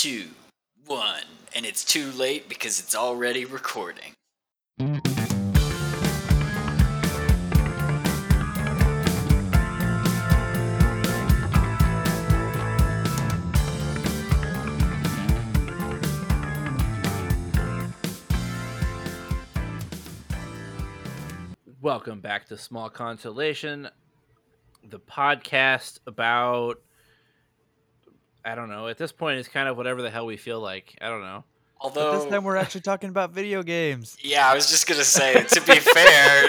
two, one, and it's too late because it's already recording. Welcome back to Small Consolation, the podcast about I don't know. At this point, it's kind of whatever the hell we feel like. I don't know. But Although, this time we're actually talking about video games. yeah, I was just gonna say, to be fair,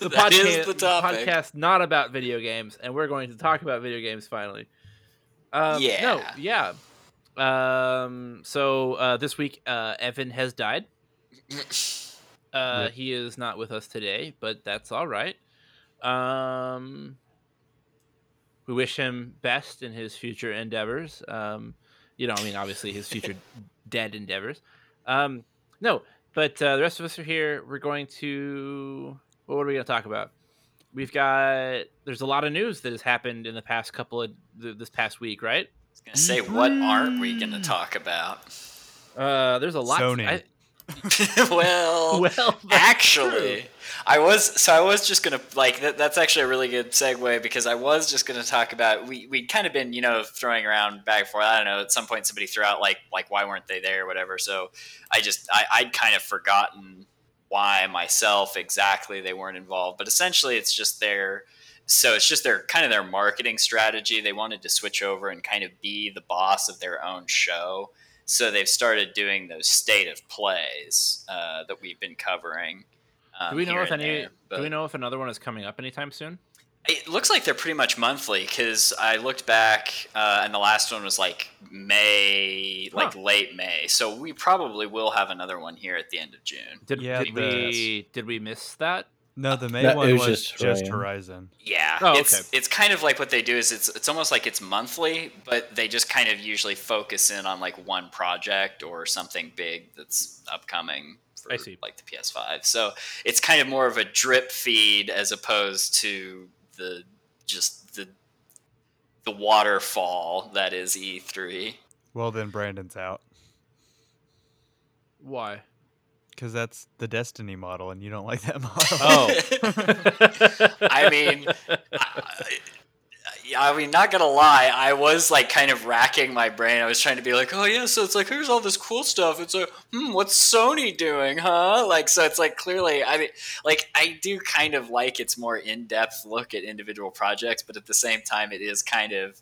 The that is podcast, the topic. podcast not about video games, and we're going to talk about video games finally. Um, No, yeah. Um, so uh, this week, uh, Evan has died. Uh, Rip. He is not with us today, but that's all right. Um, we wish him best in his future endeavors. Um, you know, I mean, obviously his future dead endeavors. Um, no, but uh, the rest of us are here. We're going to. Well, what are we going to talk about? We've got. There's a lot of news that has happened in the past couple of th- this past week, right? I was gonna say, what aren't we gonna talk about? Uh, there's a lot. Sony. I, well, well, actually true. i was so i was just gonna like that, that's actually a really good segue because i was just gonna talk about we we'd kind of been you know throwing around back and forth. I don't know at some point somebody threw out like like why weren't they there or whatever. So i just I, i'd kind of forgotten why myself exactly they weren't involved. But essentially it's just their so it's just their kind of their marketing strategy. They wanted to switch over and kind of be the boss of their own show so they've started doing those state of plays uh, that we've been covering. Um, Do we know if any? there, do we know if another one is coming up anytime soon? It looks like they're pretty much monthly because I looked back uh, and the last one was like May, like late May. So we probably will have another one here at the end of June. Did, Yeah, did the- we did we miss that? No, the main That- one was was just just, Horizon. Horizon. Yeah, Oh, it's okay. it's kind of like what they do is it's it's almost like it's monthly, but they just kind of usually focus in on like one project or something big that's upcoming for I see. like the PS5. So it's kind of more of a drip feed as opposed to the just the the waterfall that is E E3. Well, then Brandon's out Why? Because that's the Destiny model, and you don't like that model. Oh. I mean, I, I mean, not gonna lie, I was like kind of racking my brain. I was trying to be like, oh yeah, so it's like here's all this cool stuff. It's like, hmm, what's Sony doing, huh? Like, so it's like clearly, I mean, like I do kind of like its more in depth look at individual projects, but at the same time, it is kind of.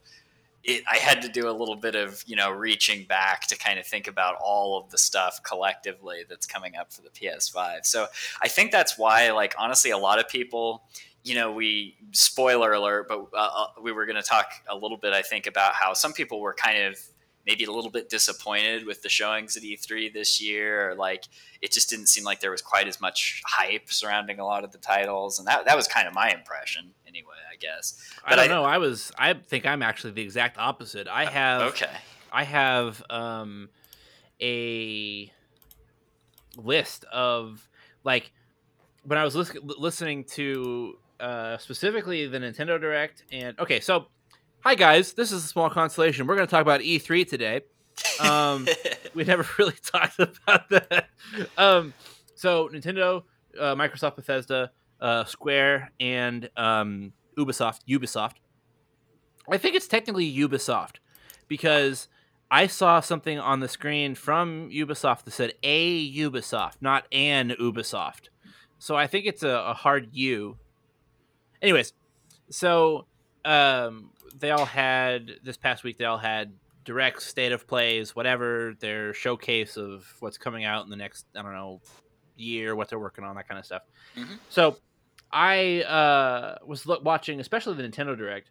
It, I had to do a little bit of you know reaching back to kind of think about all of the stuff collectively that's coming up for the PS5. So I think that's why, like honestly, a lot of people you know, we spoiler alert, but uh, uh, we were going to talk a little bit, I think, about how some people were kind of maybe a little bit disappointed with the showings at E3 this year, or like it just didn't seem like there was quite as much hype surrounding a lot of the titles, and that that was kind of my impression, anyway. I guess. I don't I- know. I was. I think I'm actually the exact opposite. I have. Okay. I have um, a list of like when I was lis- listening to uh, specifically the Nintendo Direct and okay, so hi guys, this is a small constellation. We're going to talk about E3 today. Um, we never really talked about that. Um, so Nintendo, uh, Microsoft, Bethesda, uh, Square, and um, Ubisoft. Ubisoft. I think it's technically Ubisoft because I saw something on the screen from Ubisoft that said a Ubisoft, not an Ubisoft. So I think it's a, a hard U. Anyways, so um, they all had this past week. They all had direct state of plays, whatever their showcase of what's coming out in the next I don't know year, what they're working on, that kind of stuff. Mhm. So I uh, was watching, especially the Nintendo Direct,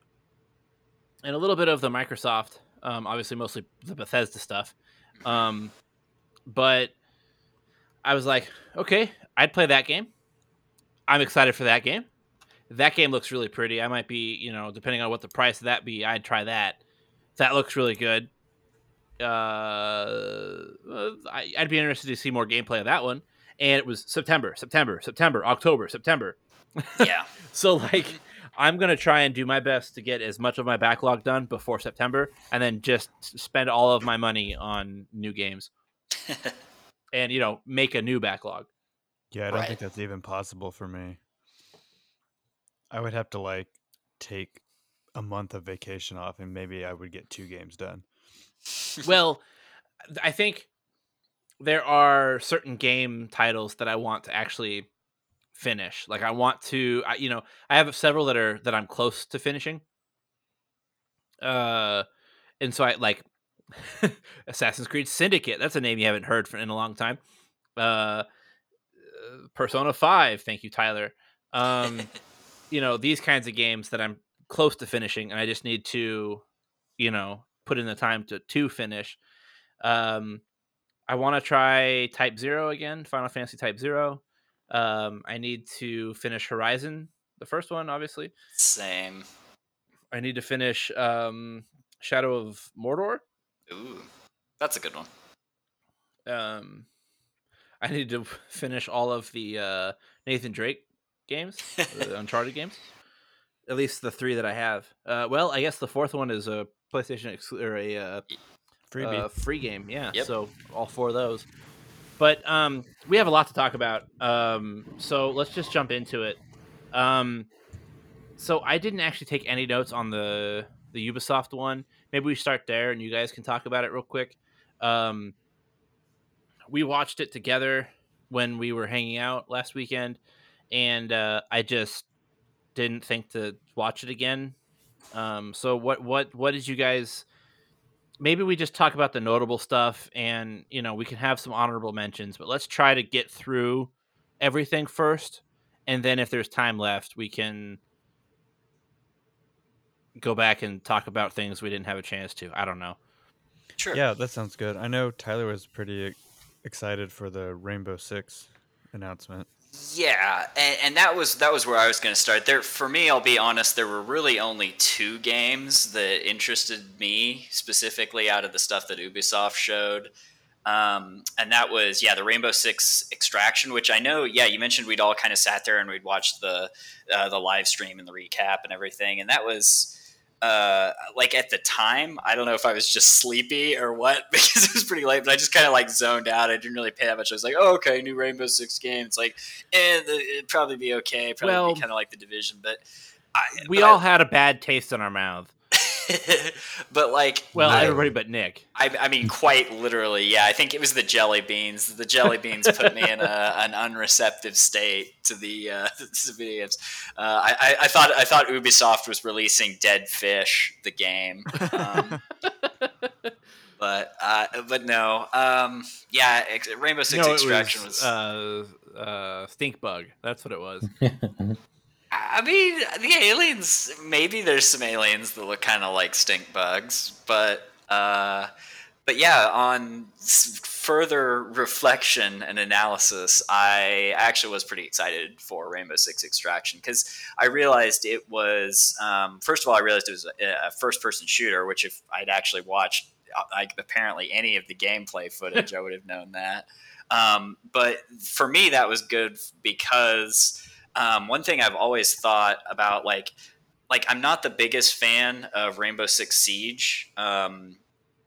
and a little bit of the Microsoft. Um, obviously, mostly the Bethesda stuff. Um, but I was like, okay, I'd play that game. I'm excited for that game. That game looks really pretty. I might be, you know, depending on what the price of that be, I'd try that. That looks really good. Uh, I, I'd be interested to see more gameplay of that one. And it was September, September, September, October, September. Yeah. So like, I'm gonna try and do my best to get as much of my backlog done before September, and then just spend all of my money on new games, and you know, make a new backlog. Yeah, I don't Right. think that's even possible for me. I would have to like take a month of vacation off, and maybe I would get two games done. well, I think there are certain game titles that I want to actually finish. Like I want to, I, you know, I have several that are that I'm close to finishing. Uh, and so I like Assassin's Creed Syndicate. That's a name you haven't heard for in a long time. Uh, Persona Five. Thank you, Tyler. Um, you know these kinds of games that I'm close to finishing, and I just need to, you know, put in the time to to finish. Um, I want to try Type Zero again, Final Fantasy Type Zero. Um, I need to finish Horizon, the first one, obviously. Same. I need to finish um, Shadow of Mordor. Ooh, that's a good one. Um, I need to finish all of the uh, Nathan Drake games, the Uncharted games. At least the three that I have. Uh, well, I guess the fourth one is a PlayStation ex- or a uh, Freebie. uh, free game. Yeah. Yep. So all four of those. But um, we have a lot to talk about. Um, so let's just jump into it. Um, so I didn't actually take any notes on the the Ubisoft one. Maybe we start there, and you guys can talk about it real quick. Um, we watched it together when we were hanging out last weekend, and uh, I just didn't think to watch it again. Um, so what what what did you guys? Maybe we just talk about the notable stuff and you know we can have some honorable mentions but let's try to get through everything first and then if there's time left we can go back and talk about things we didn't have a chance to i don't know Sure. yeah, that sounds good. I know Tyler was pretty e- excited for the Rainbow Six announcement. Yeah, and, and that was that was where I was going to start. There, for me, I'll be honest. There were really only two games that interested me specifically out of the stuff that Ubisoft showed, um, and that was yeah, the Rainbow Six Extraction, which I know. Yeah, you mentioned we'd all kind of sat there and we'd watched the uh, the live stream and the recap and everything, and that was uh like at the time i don't know if i was just sleepy or what because it was pretty late but i just kind of like zoned out. I didn't really pay that much. I was like oh, okay new rainbow six game. It's like eh, it'd probably be okay probably Well- kind of like the division but I, we but all had a bad taste in our mouth. I, but like well I, everybody but nick. I, I mean quite literally yeah. I think it was the jelly beans. The jelly beans put me in a, an unreceptive state to the uh to the video games uh, I, I, I thought i thought ubisoft was releasing dead fish the game. Um, but uh, but no, um, yeah, ex- Rainbow Six no, Extraction it was. was, uh, uh, stink bug. That's what it was I mean, the aliens. Maybe there's some aliens that look kind of like stink bugs, but uh, but yeah, on further reflection and analysis, I actually was pretty excited for Rainbow Six Extraction because I realized it was. Um, first of all, I realized it was a, a first-person shooter, which if I'd actually watched, uh, like apparently any of the gameplay footage, I would have known that. Um, but for me, that was good because um, one thing I've always thought about, like, like I'm not the biggest fan of Rainbow Six Siege. Um,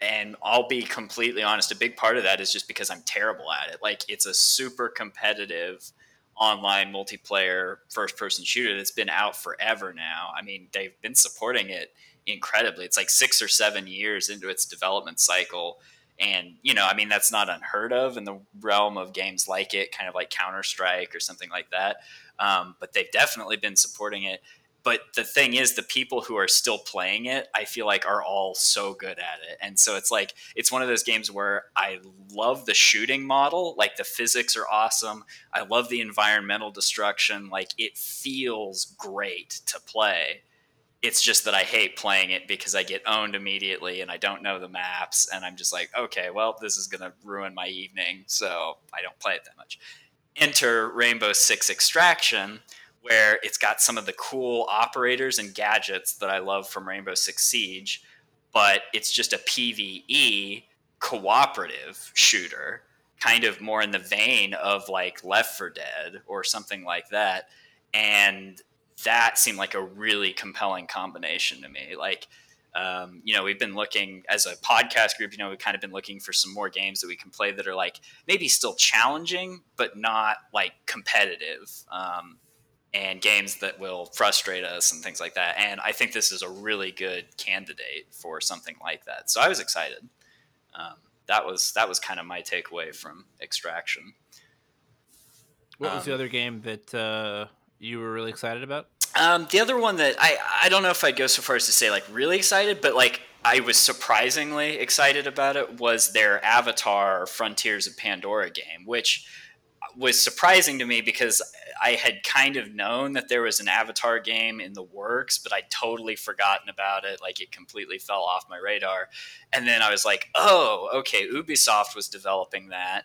and I'll be completely honest, a big part of that is just because I'm terrible at it. Like it's a super competitive online multiplayer first person shooter that's been out forever now. I mean, they've been supporting it incredibly. It's like 6 or 7 years into its development cycle and you know, I mean that's not unheard of in the realm of games like it, kind of like Counter-Strike or something like that. Um, but they've definitely been supporting it. But the thing is the people who are still playing it i feel like are all so good at it. And so it's like it's one of those games where i love the shooting model. Like the physics are awesome. I love the environmental destruction. Like it feels great to play it's just that i hate playing it because i get owned immediately and i don't know the maps and i'm just like okay well this is going to ruin my evening so i don't play it that much enter rainbow six extraction where it's got some of the cool operators and gadgets that I love from Rainbow Six Siege, but it's just a PvE cooperative shooter, kind of more in the vein of like Left 4 Dead or something like that. And that seemed like a really compelling combination to me. Like, um, you know, we've been looking as a podcast group. You know, we've kind of been looking for some more games that we can play that are like maybe still challenging, but not like competitive. Um, and games that will frustrate us and things like that. And I think this is a really good candidate for something like that. So I was excited. Um, that was that was kind of my takeaway from Extraction. What was the other game that uh, you were really excited about? Um, the other one that I I don't know if I'd go so far as to say like really excited, but like I was surprisingly excited about it was their Avatar Frontiers of Pandora game, which was surprising to me because I had kind of known that there was an Avatar game in the works, but I'd totally forgotten about it. Like it completely fell off my radar. And then I was like, oh, okay, Ubisoft was developing that.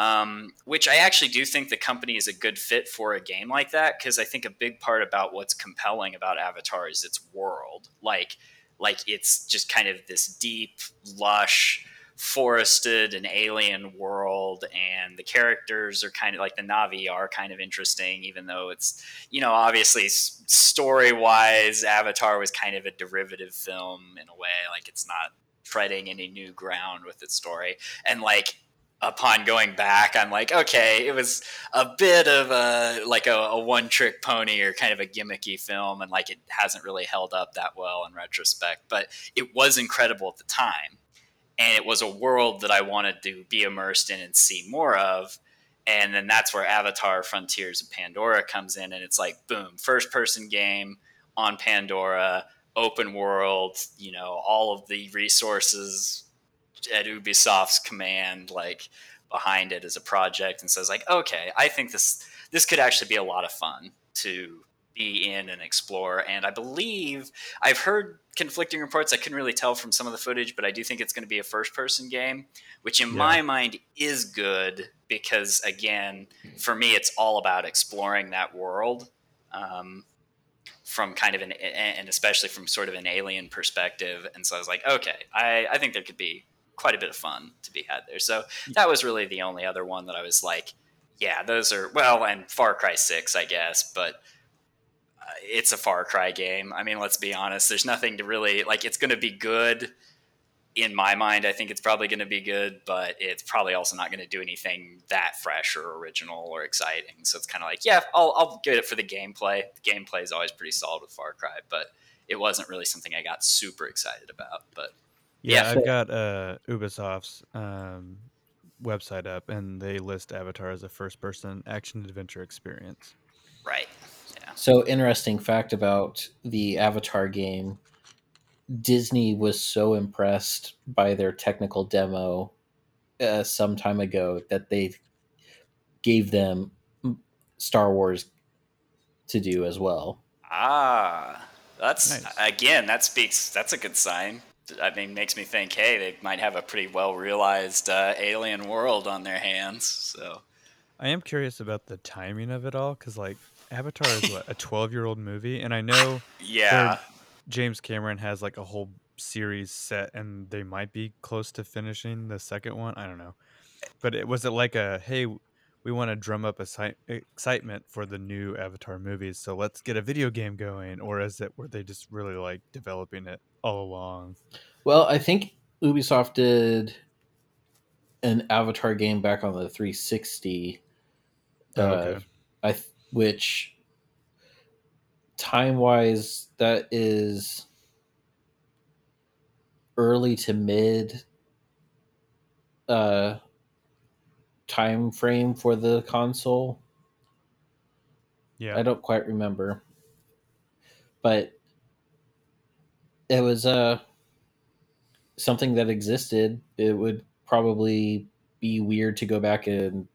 Um, which I actually do think the company is a good fit for a game like that because I think a big part about what's compelling about Avatar is its world. Like, like it's just kind of this deep, lush, forested and alien world and the characters are kind of like the Na'vi are kind of interesting even though it's you know obviously story wise avatar was kind of a derivative film in a way like it's not treading any new ground with its story and like upon going back i'm like okay it was a bit of a like a, a one trick pony or kind of a gimmicky film and like it hasn't really held up that well in retrospect but it was incredible at the time and it was a world that I wanted to be immersed in and see more of. And then that's where Avatar Frontiers of Pandora comes in, and it's like, boom, first person game on Pandora, open world, you know, all of the resources at Ubisoft's command, like behind it as a project. And it's like, okay, I think this this could actually be a lot of fun to be in and explore. And I believe I've heard conflicting reports. I couldn't really tell from some of the footage, but I do think it's going to be a first person game, which in yeah. my mind is good because, again, for me, it's all about exploring that world. Um, from kind of an and especially from sort of an alien perspective and so i was like okay I, I think there could be quite a bit of fun to be had there so hmm. that was really the only other one that i was like yeah those are well and far cry 6 i guess but uh, it's a Far Cry game. I mean, let's be honest. There's nothing to really like. It's going to be good in my mind. I think it's probably going to be good, but it's probably also not going to do anything that fresh or original or exciting. So it's kind of like, yeah, I'll, I'll get it for the gameplay. The gameplay is always pretty solid with Far Cry, but it wasn't really something I got super excited about. But yeah, yeah. I've got uh, Ubisoft's um, website up, and they list Avatar as a first-person action adventure experience. Right. So interesting fact about the Avatar game. Disney was so impressed by their technical demo uh, some time ago that they gave them Star Wars to do as well. Ah, that's nice. again that speaks. That's a good sign. I mean, makes me think, hey, they might have a pretty well realized uh, alien world on their hands. So, I am curious about the timing of it all because, like, Avatar is what a twelve-year-old movie, and I know yeah, James Cameron has like a whole series set, and they might be close to finishing the second one. I don't know, but it was it like a hey, we want to drum up excitement for the new Avatar movies, so let's get a video game going, or is it were they just really like developing it all along? Well, I think Ubisoft did an Avatar game back on the 360. Oh, okay. Uh, I th- which time wise that is early to mid uh time frame for the console? Yeah. I don't quite remember. But it was uh something that existed. It would probably be weird to go back and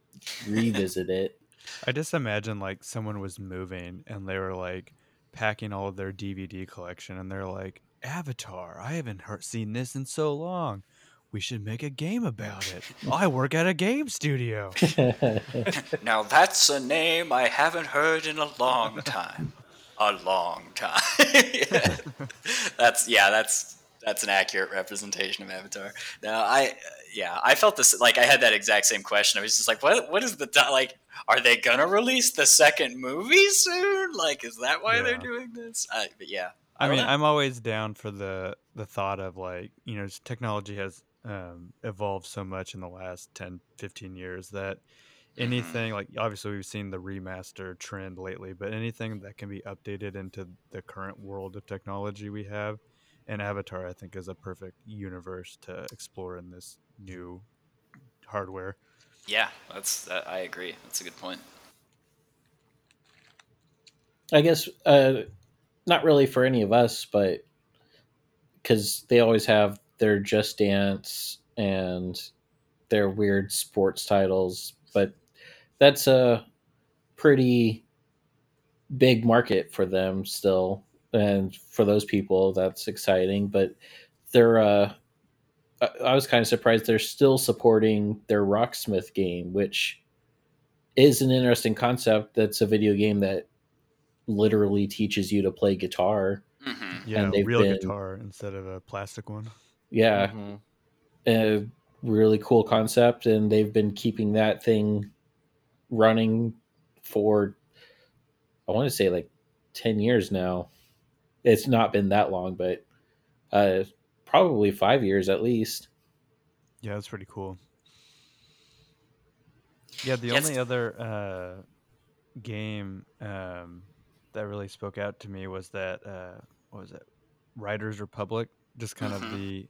revisit it. I just imagine like someone was moving and they were like packing all of their DVD collection and they're like, Avatar, I haven't heard, seen this in so long. We should make a game about it. I work at a game studio. now that's a name I haven't heard in a long time. A long time. yeah. That's yeah, that's that's an accurate representation of Avatar. Now, I yeah, I felt this like I had that exact same question. I was just like, what what is the like? Are they gonna release the second movie soon? Like, is that why yeah. they're doing this? I, but yeah, I, I mean, know. I'm always down for the the thought of like you know technology has um, evolved so much in the last 10, 15 years that mm-hmm. anything like obviously we've seen the remaster trend lately, but anything that can be updated into the current world of technology we have and Avatar, I think, is a perfect universe to explore in this new hardware. Yeah, that's uh, I agree. That's a good point. I guess uh, not really for any of us, but because they always have their Just Dance and their weird sports titles, but that's a pretty big market for them still and for those people that's exciting but they're uh i was kind of surprised they're still supporting their rocksmith game which is an interesting concept that's a video game that literally teaches you to play guitar mm-hmm. yeah real been, guitar instead of a plastic one yeah mm-hmm. a really cool concept and they've been keeping that thing running for i want to say like 10 years now it's not been that long, but uh, probably five years at least. Yeah, that's pretty cool. Yeah, the yes. only other uh, game um, that really spoke out to me was that uh, what was it, Riders Republic? Just kind mm-hmm. of the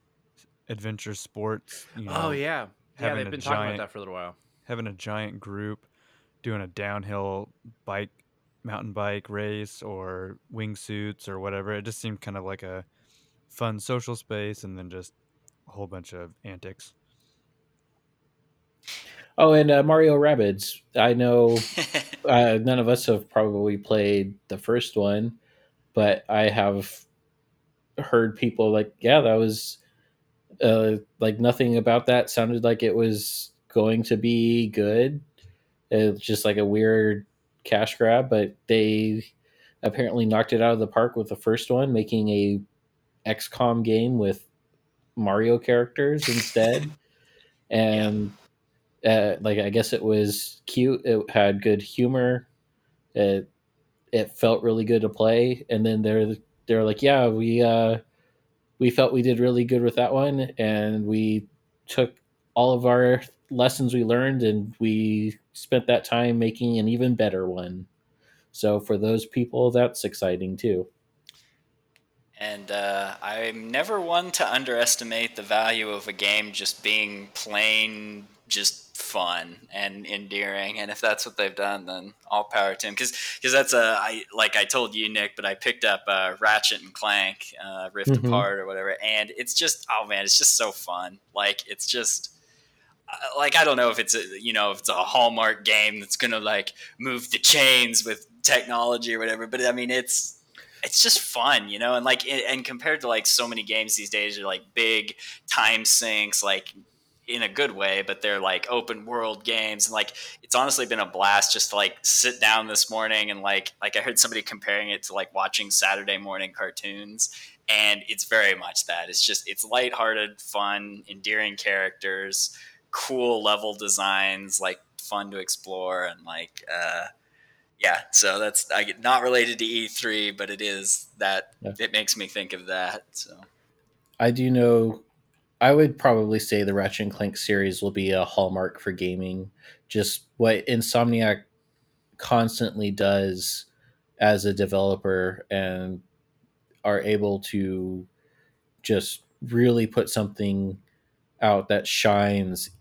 adventure sports. You oh, know, oh yeah, yeah. They've been giant, talking about that for a little while. Having a giant group doing a downhill bike mountain bike race or wingsuits or whatever. It just seemed kind of like a fun social space and then just a whole bunch of antics. Oh, and uh, Mario Rabbids. I know uh, none of us have probably played the first one, but I have heard people like, yeah, that was uh, like nothing about that sounded like it was going to be good. It's just like a weird cash grab, but they apparently knocked it out of the park with the first one, making a XCOM game with Mario characters instead. and uh, like I guess it was cute. It had good humor. It it felt really good to play. And then they're they're like, yeah, we uh, we felt we did really good with that one, and we took all of our lessons we learned and we spent that time making an even better one. So for those people, that's exciting too. And uh, I'm never one to underestimate the value of a game just being plain, just fun and endearing. And if that's what they've done, then all power to them. Because because that's a I like I told you, Nick, but I picked up uh, Ratchet and Clank, uh, Rift mm-hmm. Apart or whatever, and it's just oh man, it's just so fun. Like it's just like I don't know if it's a you know if it's a Hallmark game that's gonna like move the chains with technology or whatever, but I mean it's it's just fun, you know, and like and compared to like so many games these days are like big time sinks, like in a good way, but they're like open world games and like it's honestly been a blast just to like sit down this morning and like like I heard somebody comparing it to like watching Saturday morning cartoons and it's very much that. It's just it's lighthearted, fun, endearing characters cool level designs, like fun to explore, and like uh, yeah. So that's I get not related to E3, but it is that yeah. it makes me think of that. So I do know. I would probably say the Ratchet and Clank series will be a hallmark for gaming. Just what Insomniac constantly does as a developer and are able to just really put something out that shines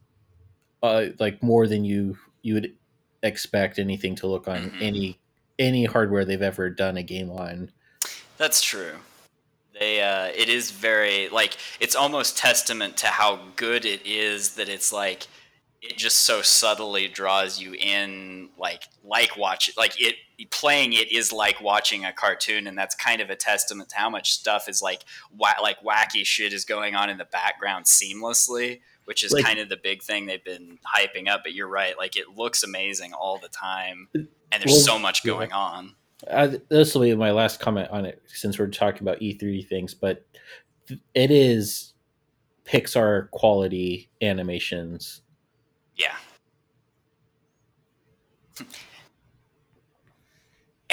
uh, like more than you you would expect anything to look on mm-hmm. any any hardware they've ever done a game on. That's true. They uh, it is very like it's almost testament to how good it is that it's like it just so subtly draws you in like like watch like it playing it is like watching a cartoon and that's kind of a testament to how much stuff is like wa- like wacky shit is going on in the background seamlessly which is like, kind of the big thing they've been hyping up. But you're right; like it looks amazing all the time, and there's well, so much going yeah. on. Uh, this will be my last comment on it, since we're talking about E3 things. But it is Pixar quality animations. Yeah.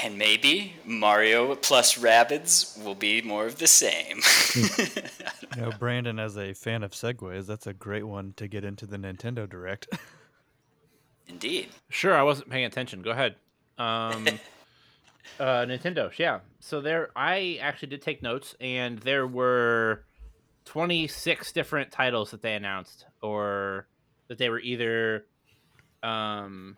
And maybe Mario plus Rabbids will be more of the same. you know, Brandon, as a fan of Segways, that's a great one to get into the Nintendo Direct. Indeed. Sure, I wasn't paying attention. Go ahead. Um, uh, Nintendo, yeah. So there, I actually did take notes, and there were 26 different titles that they announced, or that they were either um,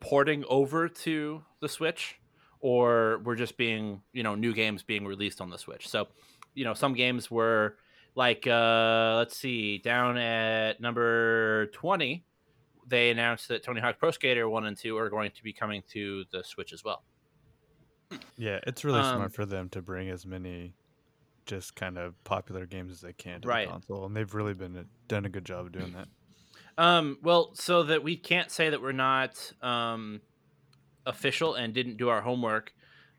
porting over to the Switch, or were just being, you know, new games being released on the Switch. So, you know, some games were like, uh, let's see, down at number 20, they announced that Tony Hawk Pro Skater 1 and 2 are going to be coming to the Switch as well. Yeah, it's really um, smart for them to bring as many just kind of popular games as they can to right. the console, and they've really been done a good job of doing that. Um, well, so that we can't say that we're not um, official and didn't do our homework.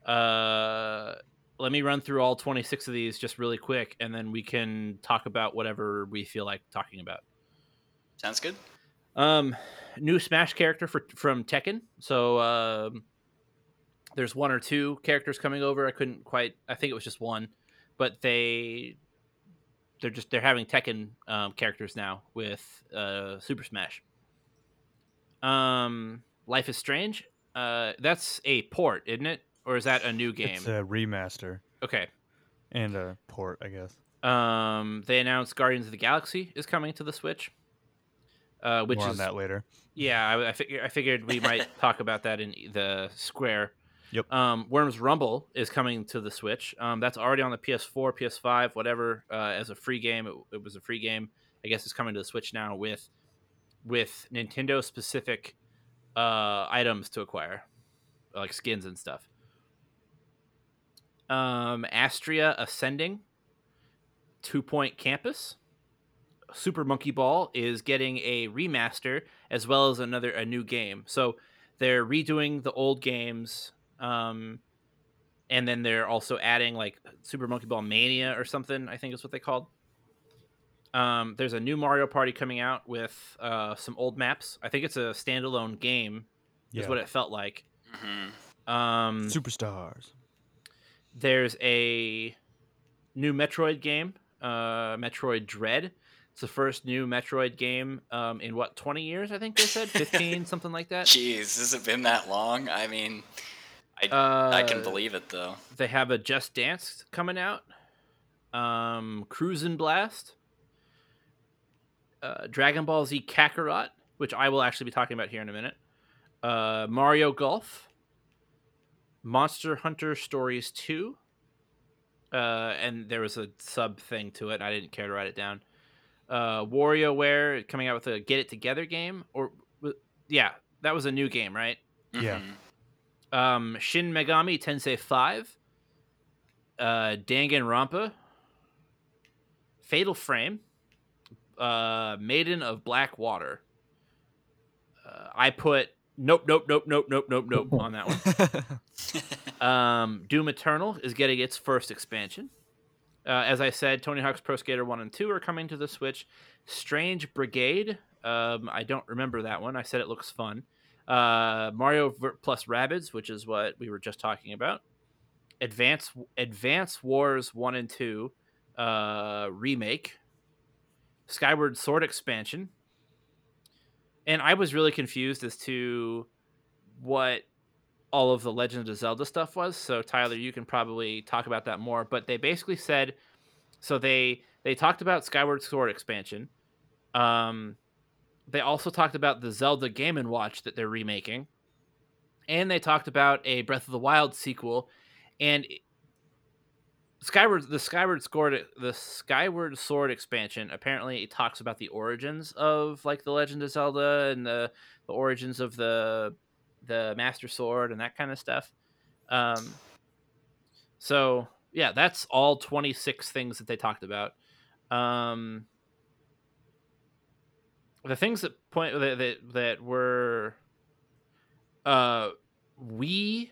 Uh, let me run through all 26 of these just really quick, and then we can talk about whatever we feel like talking about. Sounds good. Um, new Smash character for from Tekken. So um, there's one or two characters coming over. I couldn't quite. I think it was just one, but they they're just they're having Tekken um, characters now with uh, Super Smash. Um, Life is Strange. Uh, that's a port, isn't it? Or is that a new game? It's a remaster. Okay. And a port, I guess. Um, they announced Guardians of the Galaxy is coming to the Switch. Uh, which More is on that later. Yeah, I, I, fig- I figured we might talk about that in the Square Yep. Um, Worms Rumble is coming to the Switch. Um, that's already on the PS4, PS5, whatever, uh, as a free game. It, it, was a free game. I guess it's coming to the Switch now with with Nintendo specific uh, items to acquire, like skins and stuff. Um, Astria Ascending, Two Point Campus, Super Monkey Ball is getting a remaster as well as another a new game. So they're redoing the old games um, and then they're also adding like Super Monkey Ball Mania or something. I think is what they called. Um, there's a new Mario Party coming out with uh, some old maps. I think it's a standalone game. Yeah. Is what it felt like. Mm-hmm. Um, Superstars. There's a new Metroid game, uh, Metroid Dread. It's the first new Metroid game um, in what 20 years? I think they said 15, something like that. Jeez, this has it been that long? I mean, I, uh, I can uh, believe it though. They have a Just Dance coming out. Um, Cruis'n Blast. Uh, Dragon Ball Z Kakarot, which I will actually be talking about here in a minute. Uh, Mario Golf. Monster Hunter Stories 2. Uh, and there was a sub thing to it. I didn't care to write it down. Uh, WarioWare coming out with a Get It Together game, or yeah, that was a new game, right? Yeah. Mm-hmm um, Shin Megami Tensei 5, uh, Danganronpa, Fatal Frame, uh, Maiden of Black Water. Uh, I put nope, nope, nope, nope, nope, nope, nope on that one. um, Doom Eternal is getting its first expansion. Uh, as I said, Tony Hawk's Pro Skater 1 and 2 are coming to the Switch. Strange Brigade, um, I don't remember that one. I said it looks fun uh, Mario plus Rabbids, which is what we were just talking about. Advance Advance Wars one and two uh, remake. Skyward Sword expansion. And I was really confused as to what all of the Legend of Zelda stuff was. So Tyler, you can probably talk about that more. But they basically said, so they they talked about Skyward Sword expansion. Um, they also talked about the Zelda Game and Watch that they're remaking, and they talked about a Breath of the Wild sequel, and Skyward the Skyward Sword the Skyward Sword expansion apparently it talks about the origins of like the Legend of Zelda and the the origins of the the Master Sword and that kind of stuff. Um, so yeah, that's all twenty six things that they talked about. Um, the things that point that that, that were uh we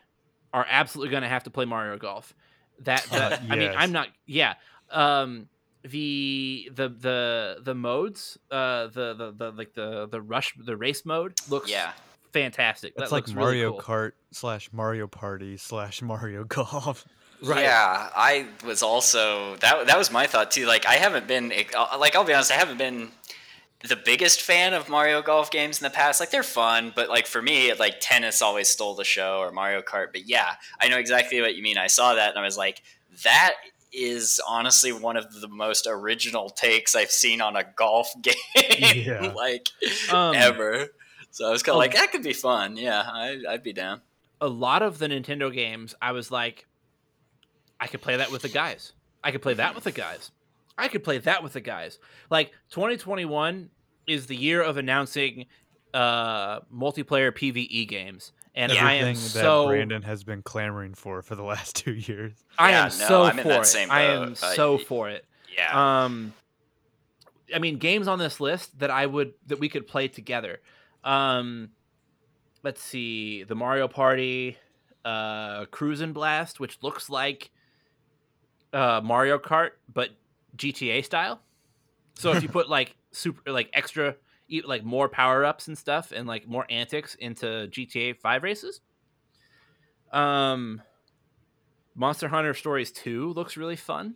are absolutely going to have to play Mario Golf. That, that uh, I mean, I'm not. Yeah. Um, the the the the modes, uh, the the the like the the rush the race mode looks yeah fantastic. It's like Mario really cool. Kart slash Mario Party slash Mario Golf. Right. Yeah, I was also that. That was my thought too. Like, I haven't been like I'll be honest, I haven't been the biggest fan of Mario Golf games in the past. Like, they're fun, but like for me, like tennis always stole the show or Mario Kart. But yeah, I know exactly what you mean. I saw that and I was like, that is honestly one of the most original takes I've seen on a golf game, yeah. like um, ever. So I was kind of oh, like, that could be fun. Yeah, I, I'd be down. A lot of the Nintendo games, I was like, I could play that with the guys. I could play that with the guys. I could play that with the guys. Like 2021 is the year of announcing uh multiplayer PvE games. And I am that so Brandon has been clamoring for for the last two years. I yeah, am no, so I'm for it. I am so uh, for it. Yeah. Um, I mean, games on this list that I would that we could play together. Um, let's see, the Mario Party, uh, Cruis'n Blast, which looks like uh, Mario Kart, but GTA style. So if you put like super like extra like more power ups and stuff and like more antics into GTA 5 races. Um Monster Hunter Stories 2 looks really fun.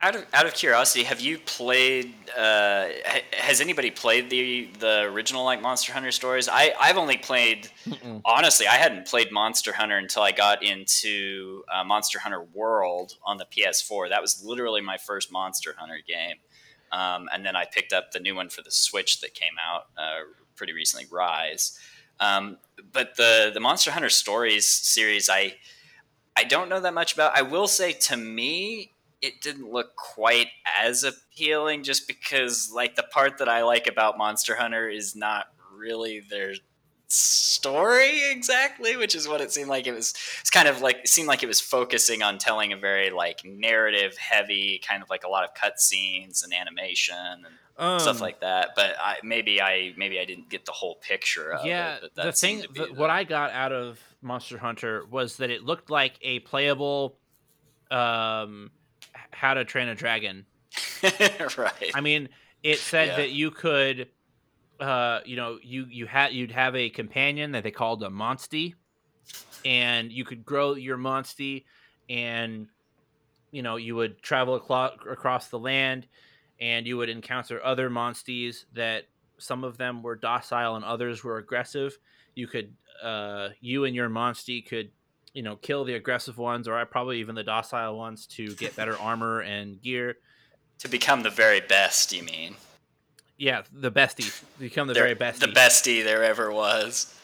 Out of out of curiosity, have you played? Uh, has anybody played the the original like Monster Hunter stories? I I've only played. Mm-mm. Honestly, I hadn't played Monster Hunter until I got into uh, Monster Hunter World on the PS4. That was literally my first Monster Hunter game, um, and then I picked up the new one for the Switch that came out uh, pretty recently, Rise. Um, but the the Monster Hunter Stories series, I I don't know that much about. I will say to me it didn't look quite as appealing just because like the part that I like about Monster Hunter is not really their story exactly, which is what it seemed like it was it's kind of like it seemed like it was focusing on telling a very like narrative heavy kind of like a lot of cutscenes and animation and um, stuff like that. But I, maybe I maybe I didn't get the whole picture of yeah, it. the thing the, what I got out of Monster Hunter was that it looked like a playable um how to Train a Dragon. right. I mean, it said yeah. that you could, uh, you know, you you had you'd have a companion that they called a Monstie, and you could grow your Monstie, and you know you would travel across the land, and you would encounter other Monsties that some of them were docile and others were aggressive. You could, uh, you and your Monstie could you know kill the aggressive ones or I probably even the docile ones to get better armor and gear. To become the very best you mean? Yeah the bestie. Become the They're, very best the bestie there ever was.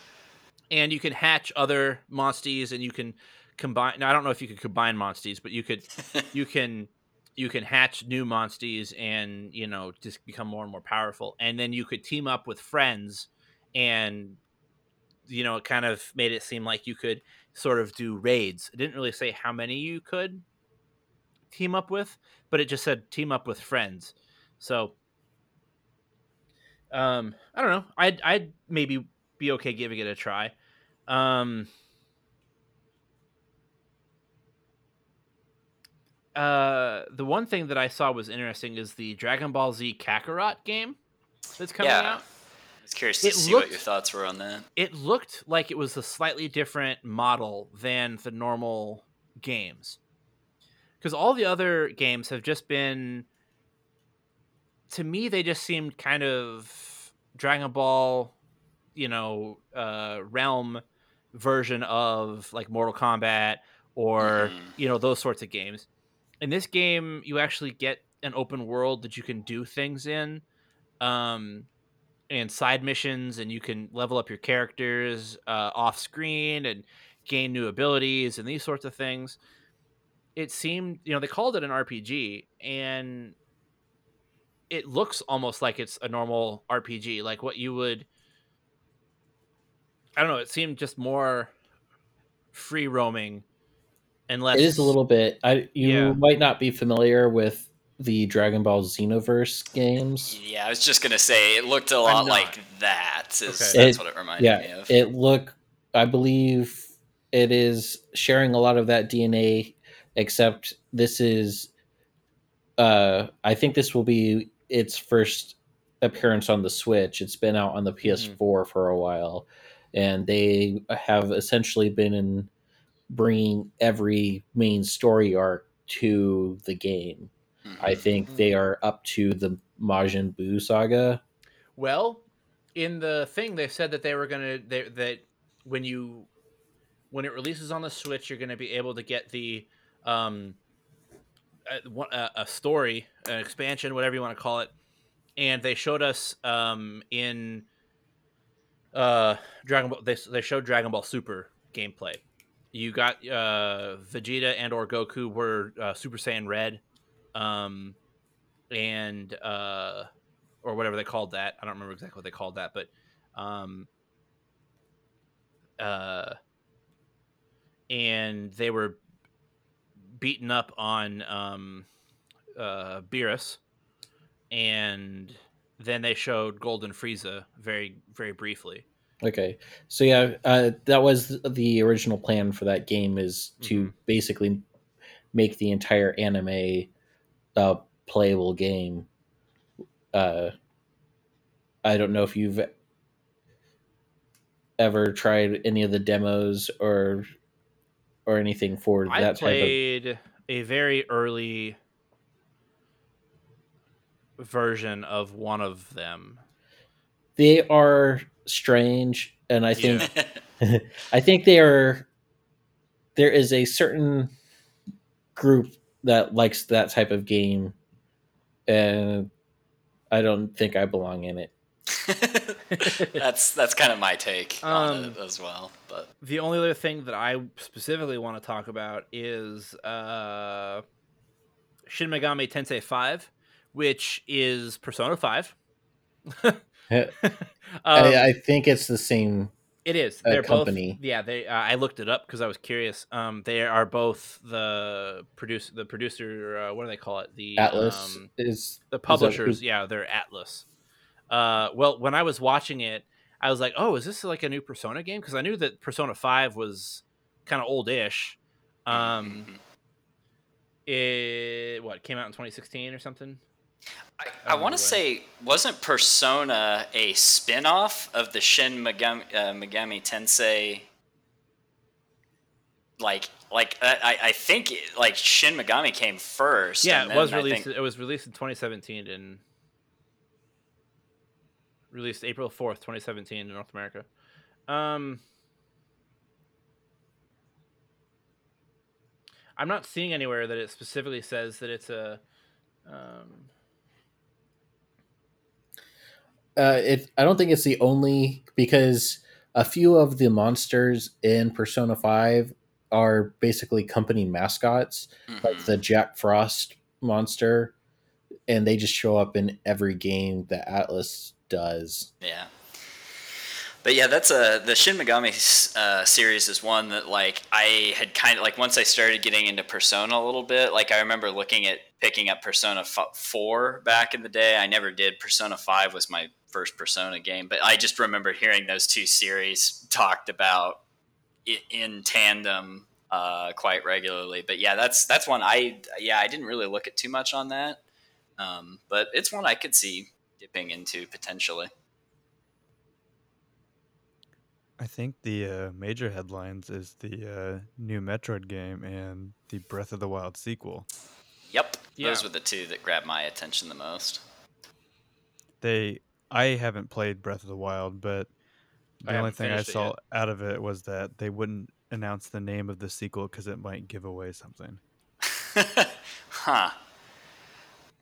And you can hatch other monsties and you can combine now i don't know if you could combine monsties but you could you can you can hatch new monsties and you know just become more and more powerful. And then you could team up with friends and you know it kind of made it seem like you could sort of do raids. It didn't really say how many you could team up with, but it just said team up with friends. So um I don't know. I'd I'd maybe be okay giving it a try. Um uh the one thing that I saw was interesting is the Dragon Ball Z Kakarot game that's coming yeah. out was curious to it see looked, what your thoughts were on that. It looked like it was a slightly different model than the normal games. Because all the other games have just been to me they just seemed kind of Dragon Ball, you know, uh, realm version of like Mortal Kombat or mm. you know those sorts of games. In this game, you actually get an open world that you can do things in. Um, and side missions, and you can level up your characters uh, off screen and gain new abilities and these sorts of things. It seemed, you know, they called it an RPG, and it looks almost like it's a normal RPG, like what you would. I don't know. It seemed just more free roaming and less. It is a little bit. I you yeah. might not be familiar with the Dragon Ball Xenoverse games. Yeah, I was just gonna say it looked a lot like that. Is, okay. That's it, what it reminded yeah, me of. It looked, I believe, it is sharing a lot of that DNA, except this is. Uh, I think this will be its first appearance on the Switch. It's been out on the PS4 mm-hmm. for a while, and they have essentially been in bringing every main story arc to the game. I think they are up to the Majin Buu saga. Well, in the thing they said that they were gonna they, that when you when it releases on the Switch, you're gonna be able to get the um a, a story, an expansion, whatever you want to call it, and they showed us um in uh Dragon Ball they they showed Dragon Ball Super gameplay. You got uh Vegeta and or Goku were uh, Super Saiyan Red, um, and uh or whatever they called that. I don't remember exactly what they called that, but um, uh, and they were beaten up on um, uh, Beerus, and then they showed Golden Frieza very very briefly. Okay, so yeah, uh, that was the original plan for that game is to mm-hmm. basically make the entire anime uh, playable game uh, I don't know if you've ever tried any of the demos or or anything for I that played of... a very early version of one of them. They are strange, and I think yeah. I think they are. There is a certain group that likes that type of game, and I don't think I belong in it. that's that's kind of my take um, on it as well. But the only other thing that I specifically want to talk about is uh, Shin Megami Tensei Five, which is Persona Five. um, I, I, think it's the same. It is. They're company. Both, yeah, they. Uh, I looked it up because I was curious. Um, they are both the produce the producer. Uh, what do they call it? The Atlus um, is the publishers. Is yeah, they're Atlus. Uh, well, when I was watching it, I was like, "Oh, is this like a new Persona game?" Because I knew that Persona Five was kind of old-ish. Um, mm-hmm. it what came out in 2016 or something. I, I want to say, wasn't Persona a spin-off of the Shin Megami, uh, Megami Tensei? Like, like I, I think like Shin Megami came first. Yeah, it was released. Think... It was released in 2017 in released April 4th, 2017 in North America. Um, I'm not seeing anywhere that it specifically says that it's a. Um... Uh, it. I don't think it's the only because a few of the monsters in Persona Five are basically company mascots, mm-hmm. like the Jack Frost monster, and they just show up in every game that Atlus does. Yeah. But yeah, that's a the Shin Megami uh, series is one that like I had kind of like once I started getting into Persona a little bit. Like I remember looking at picking up Persona Four back in the day. I never did. Persona Five was my first Persona game, but I just remember hearing those two series talked about in tandem uh, quite regularly. But yeah, that's that's one I yeah I didn't really look at too much on that, um, but it's one I could see dipping into potentially. I think the uh, major headlines is the uh, new Metroid game and the Breath of the Wild sequel. Yep, yeah. those were the two that grabbed my attention the most. They, I haven't played Breath of the Wild, but the I only thing I saw out of it was that they wouldn't announce the name of the sequel because it might give away something. huh.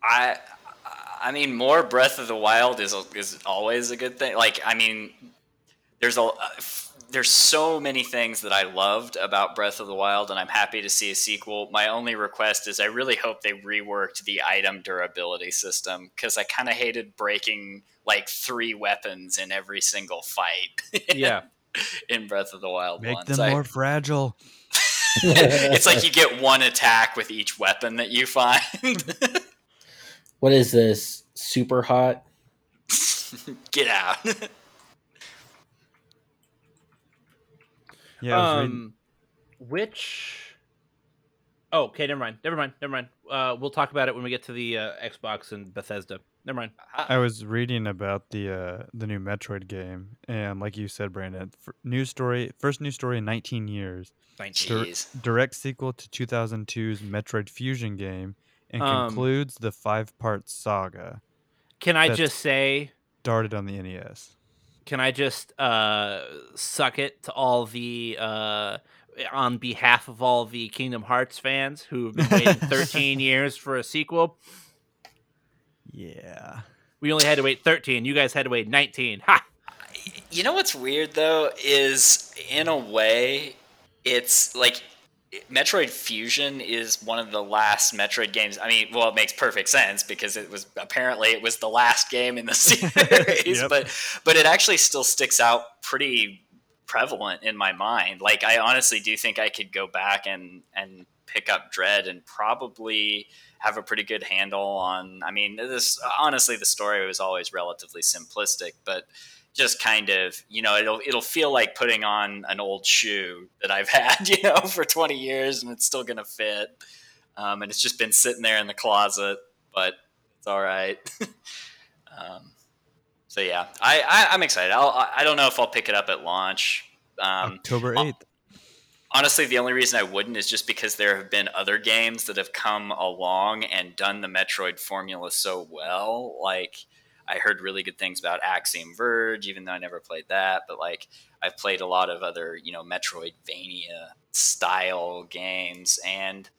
I I mean, more Breath of the Wild is is always a good thing. Like, I mean, there's a uh, there's so many things that I loved about Breath of the Wild, and I'm happy to see a sequel. My only request is I really hope they reworked the item durability system because I kind of hated breaking like three weapons in every single fight. yeah, in Breath of the Wild, make ones. them I, more fragile. it's like you get one attack with each weapon that you find what is this? Super hot? Get out. Yeah, um, reading, Which? Oh, okay. Never mind. Never mind. Never mind. Uh, we'll talk about it when we get to the uh, Xbox and Bethesda. Never mind. I was reading about the uh, the new Metroid game, and like you said, Brandon, new story, first new story in 19 years. 19. Dir- direct sequel to 2002's Metroid Fusion game, and um, concludes the five part saga. Can I just say? Started on the NES. Can I just uh, suck it to all the uh, on behalf of all the Kingdom Hearts fans who've been waiting 13 years for a sequel? Yeah. We only had to wait 13. You guys had to wait 19. Ha! You know what's weird though is in a way it's like Metroid Fusion is one of the last Metroid games. I mean, well, it makes perfect sense because it was apparently it was the last game in the series, yep. but but it actually still sticks out pretty prevalent in my mind. Like I honestly do think I could go back and and pick up Dread and probably have a pretty good handle on. I mean, this honestly the story was always relatively simplistic, but just kind of you know it'll it'll feel like putting on an old shoe that I've had you know for 20 years and it's still gonna fit. Um, and it's just been sitting there in the closet but it's all right. Um, so yeah I, I am excited. I'll, I don't know if I'll pick it up at launch. Um, October 8th honestly the only reason I wouldn't is just because there have been other games that have come along and done the Metroid formula so well like I heard really good things about Axiom Verge, even though I never played that. But like I've played a lot of other, you know, Metroidvania style games, and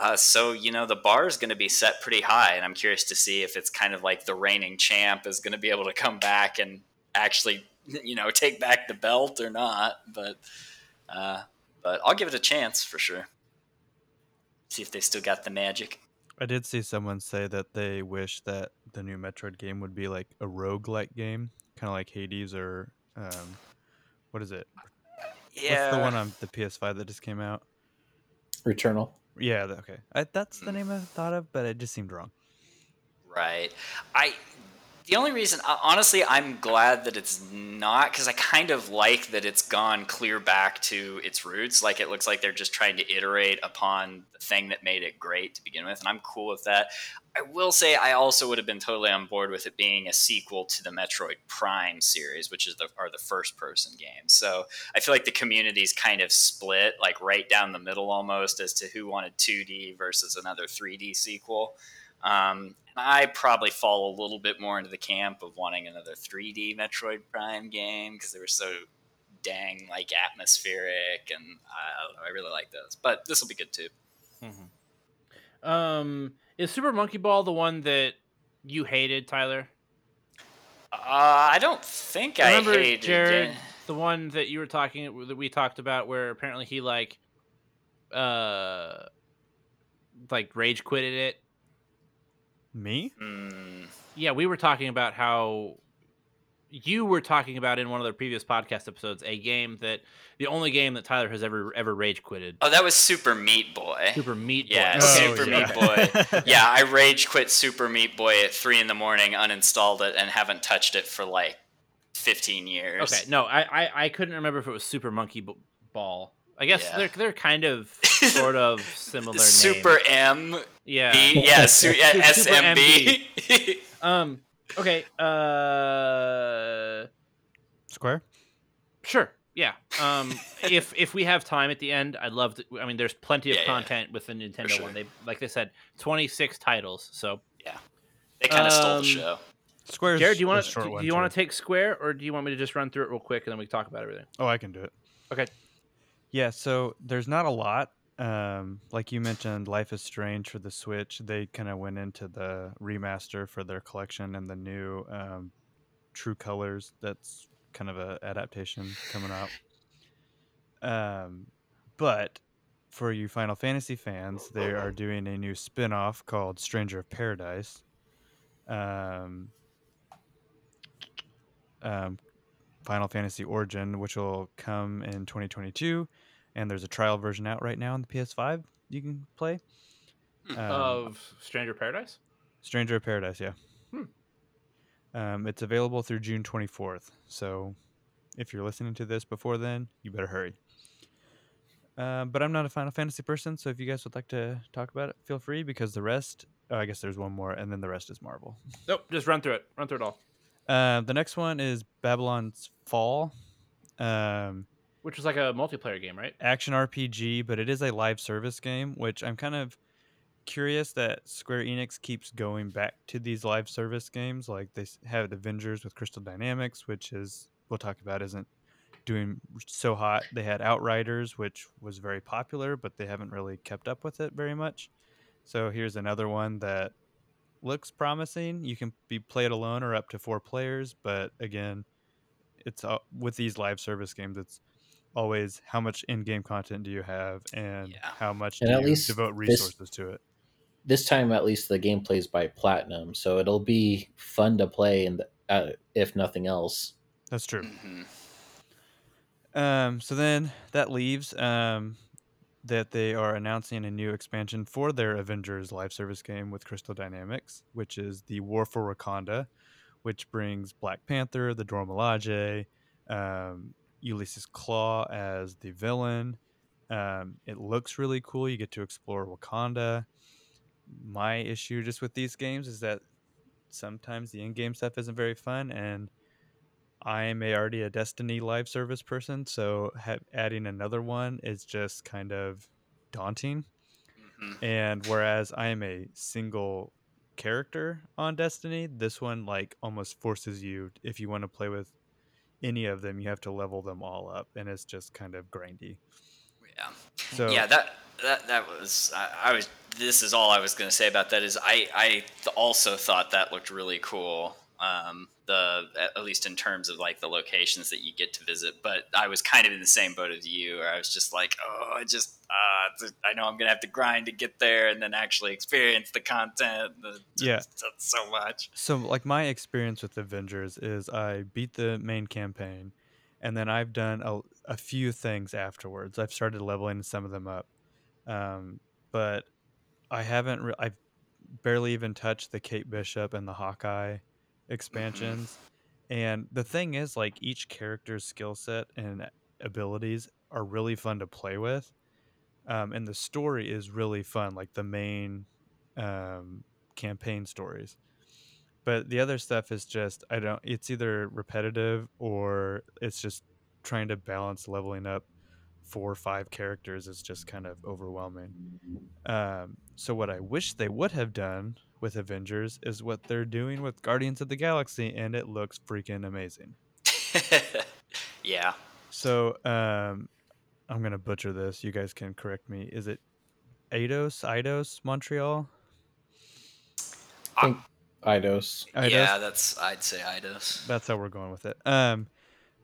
uh, so you know the bar is going to be set pretty high, and I'm curious to see if it's kind of like the reigning champ is going to be able to come back and actually, you know, take back the belt or not. But uh, but I'll give it a chance for sure. See if they still got the magic. I did see someone say that they wish that the new Metroid game would be like a rogue-like game, kind of like Hades or um, what is it? Yeah. What's the one on the PS5 that just came out? Returnal. Yeah, okay. I, that's the hmm. name I thought of, but it just seemed wrong. Right. I the only reason, honestly, I'm glad that it's not because I kind of like that it's gone clear back to its roots. Like it looks like they're just trying to iterate upon the thing that made it great to begin with, and I'm cool with that. I will say I also would have been totally on board with it being a sequel to the Metroid Prime series, which is the are the first person games. So I feel like the community's kind of split, like right down the middle almost, as to who wanted 2D versus another 3D sequel. Um, I probably fall a little bit more into the camp of wanting another 3D Metroid Prime game because they were so dang like atmospheric, and I don't know, I really like those. But this will be good too. Mm-hmm. Um, is Super Monkey Ball the one that you hated, Tyler? Uh, I don't think I, remember hated Jared, it. the one that you were talking that we talked about, where apparently he like, uh, like rage quitted it me? Mm. Yeah, we were talking about how you were talking about in one of the previous podcast episodes a game that the only game that Tyler has ever ever rage quitted. Oh, that was Super Meat Boy. Super Meat Boy. Yeah, oh, Super yeah. Meat Boy. yeah, I rage quit Super Meat Boy at three in the morning, uninstalled it, and haven't touched it for like fifteen years. Okay, no, I I, I couldn't remember if it was Super Monkey Ball. I guess yeah. they're they're kind of sort of similar. Names. Super names. M. Yeah. B, yeah. Su- yeah SMB. um. Okay. Uh. Square. Sure. Yeah. Um. if if we have time at the end, I'd love to. I mean, there's plenty of yeah, content yeah. with the Nintendo sure. one. They like they said, 26 titles. So yeah, they kind of um, stole the show. Square. Jared, do you want to do you want to take Square, or do you want me to just run through it real quick and then we can talk about everything? Oh, I can do it. Okay. Yeah, so there's not a lot. Um, like you mentioned, Life is Strange for the Switch. They kind of went into the remaster for their collection and the new um, True Colors. That's kind of a adaptation coming up. Um, but for you Final Fantasy fans, they are doing a new spin-off called Stranger of Paradise. Um, um, Final Fantasy Origin, which will come in 2022 and there's a trial version out right now on the PS5 you can play. Hmm. Um, of Stranger Paradise? Stranger of Paradise, yeah. Hmm. Um, it's available through June 24th. So if you're listening to this before then, you better hurry. Uh, but I'm not a Final Fantasy person, so if you guys would like to talk about it, feel free. Because the rest, oh, I guess there's one more, and then the rest is Marvel. Nope, just run through it. Run through it all. Uh, the next one is Babylon's Fall, um, which is like a multiplayer game, right? Action RPG, but it is a live service game, which I'm kind of curious that Square Enix keeps going back to these live service games. Like they have Avengers with Crystal Dynamics, which is we'll talk about isn't doing so hot. They had Outriders, which was very popular, but they haven't really kept up with it very much. So here's another one that looks promising. You can be played alone or up to four players, but again, it's uh, with these live service games. It's always how much in-game content do you have, and yeah. how much and do you devote resources this, to it. This time, at least, the game plays by platinum, so it'll be fun to play, and uh, if nothing else. That's true. Mm-hmm. Um, so then that leaves um, that they are announcing a new expansion for their Avengers live service game with Crystal Dynamics, which is the War for Wakanda, which brings Black Panther, the Dora Milaje, um, Ulysses Klaue as the villain. Um, it looks really cool. You get to explore Wakanda. My issue just with these games is that sometimes the in-game stuff isn't very fun, and I am a, already a Destiny live service person, so have, adding another one is just kind of daunting. Mm-hmm. And whereas I am a single character on Destiny, this one like almost forces you if you want to play with any of them, you have to level them all up, and it's just kind of grindy. Yeah. So yeah, that that that was I, I was. This is all I was going to say about that. Is I I also thought that looked really cool um, the at least in terms of like the locations that you get to visit. But I was kind of in the same boat as you, where I was just like, oh, I just uh, I know I'm gonna have to grind to get there, and then actually experience the content. The, yeah, so much. So like my experience with Avengers is I beat the main campaign, and then I've done a, a few things afterwards. I've started leveling some of them up, um, but I haven't. Re- I've barely even touched the Kate Bishop and the Hawkeye. Expansions. Mm-hmm. And the thing is, like each character's skill set and abilities are really fun to play with. Um, and the story is really fun, like the main um, campaign stories. But the other stuff is just I don't. It's either repetitive or it's just trying to balance leveling up four or five characters is just kind of overwhelming. Um, so what I wish they would have done with Avengers is what they're doing with Guardians of the Galaxy, and it looks freaking amazing. yeah. So um, I'm gonna butcher this. You guys can correct me. Is it Eidos? Eidos Montreal? I think Eidos. Eidos. Yeah, that's I'd say Eidos. That's how we're going with it. Um,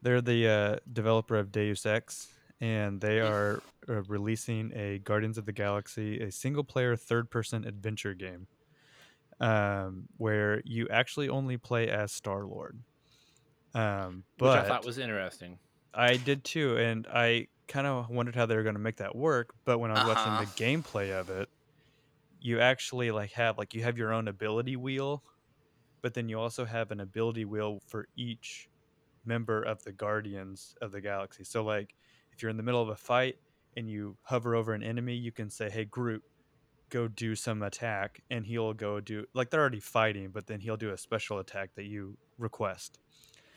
they're the uh, developer of Deus Ex, and they are uh, releasing a Guardians of the Galaxy, a single-player third-person adventure game um, where you actually only play as Star Lord. Um, but Which I thought was interesting. I did too, and I kind of wondered how they were going to make that work. But when I was uh-huh. watching the gameplay of it, you actually like have like you have your own ability wheel, but then you also have an ability wheel for each member of the Guardians of the Galaxy. So like if you're in the middle of a fight and you hover over an enemy, you can say, "Hey Groot, go do some attack and he'll go do like they're already fighting but then he'll do a special attack that you request.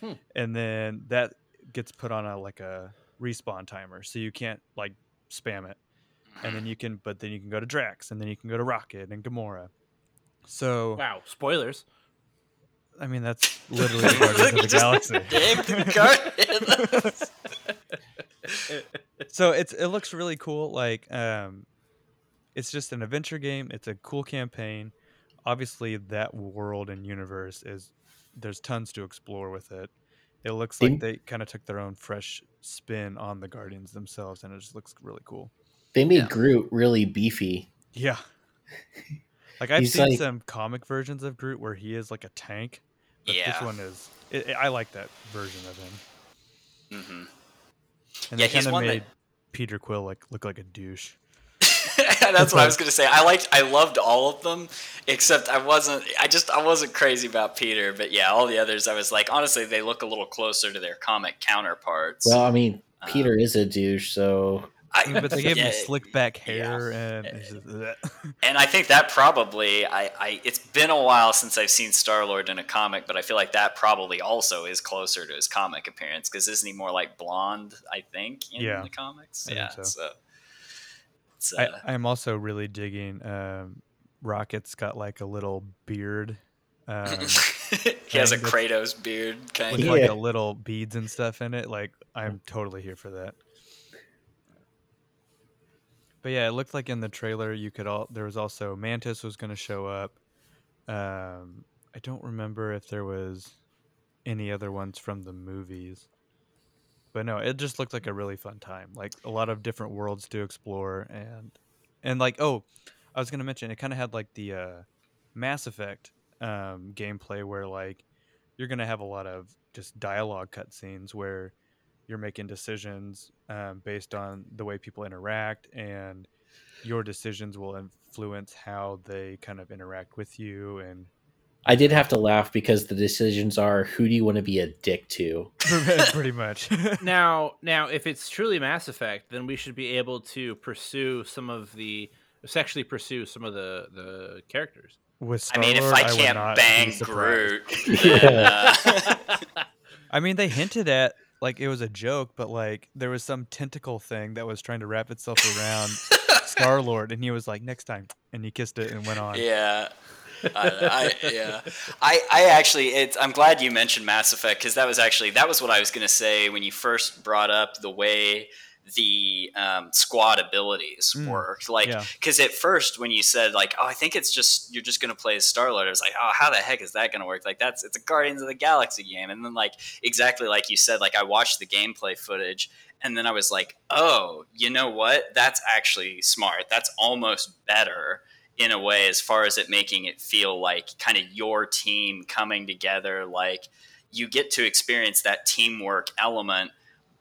Hmm. and then that gets put on a like a respawn timer so you can't like spam it. And then you can but then you can go to drax and then you can go to rocket and gamora. So wow spoilers. I mean that's literally the guardians of the galaxy. so it's it looks really cool like um it's just an adventure game. It's a cool campaign. Obviously, that world and universe is there's tons to explore with it. It looks like they kind of took their own fresh spin on the Guardians themselves, and it just looks really cool. They made yeah. Groot really beefy. Yeah. Like I've He's seen like... some comic versions of Groot where he is like a tank, but yeah. this one is. It, it, I like that version of him. Mm-hmm. And yeah, they kind of made that... Peter Quill like look like a douche. That's what I was gonna say. I liked, I loved all of them, except I wasn't. I just, I wasn't crazy about Peter. But yeah, all the others, I was like, honestly, they look a little closer to their comic counterparts. Well, I mean, Peter um, is a douche, so I, but they gave yeah, him slick back hair yeah. and and I think that probably I, I it's been a while since I've seen Star Lord in a comic, but I feel like that probably also is closer to his comic appearance because isn't he more like blonde? I think in yeah. the comics. I yeah, so. so uh, I, I'm also really digging. Um, Rocket's got like a little beard. Um, he has a Kratos beard, kind with of like a little beads and stuff in it. Like I'm totally here for that. But yeah, it looked like in the trailer you could all there was also Mantis was going to show up. Um, I don't remember if there was any other ones from the movies. But no, it just looked like a really fun time. Like a lot of different worlds to explore and and like oh, I was to mention it kind of had like the uh, Mass Effect um, gameplay where like you're to have a lot of just dialogue cutscenes where you're making decisions um, based on the way people interact and your decisions will influence how they kind of interact with you and I did have to laugh because the decisions are who do you want to be a dick to? Pretty much. now, now, if it's truly Mass Effect, then we should be able to pursue some of the sexually pursue some of the the characters. With Star I mean, if I can't bang Groot, then, uh... I mean, they hinted at like it was a joke, but like there was some tentacle thing that was trying to wrap itself around Star Lord, and he was like, "Next time," and he kissed it and went on. Yeah. I, I, yeah, I, I actually, it's, I'm glad you mentioned Mass Effect because that was actually that was what I was going to say when you first brought up the way the um, squad abilities mm, work. Like, because yeah. at first when you said like, oh, I think it's just you're just gonna play as Star Lord, I was like, oh, how the heck is that gonna work? Like, that's it's a Guardians of the Galaxy game, and then like exactly like you said, like I watched the gameplay footage, and then I was like, oh, you know what? That's actually smart. That's almost better in a way as far as it making it feel like kind of your team coming together like you get to experience that teamwork element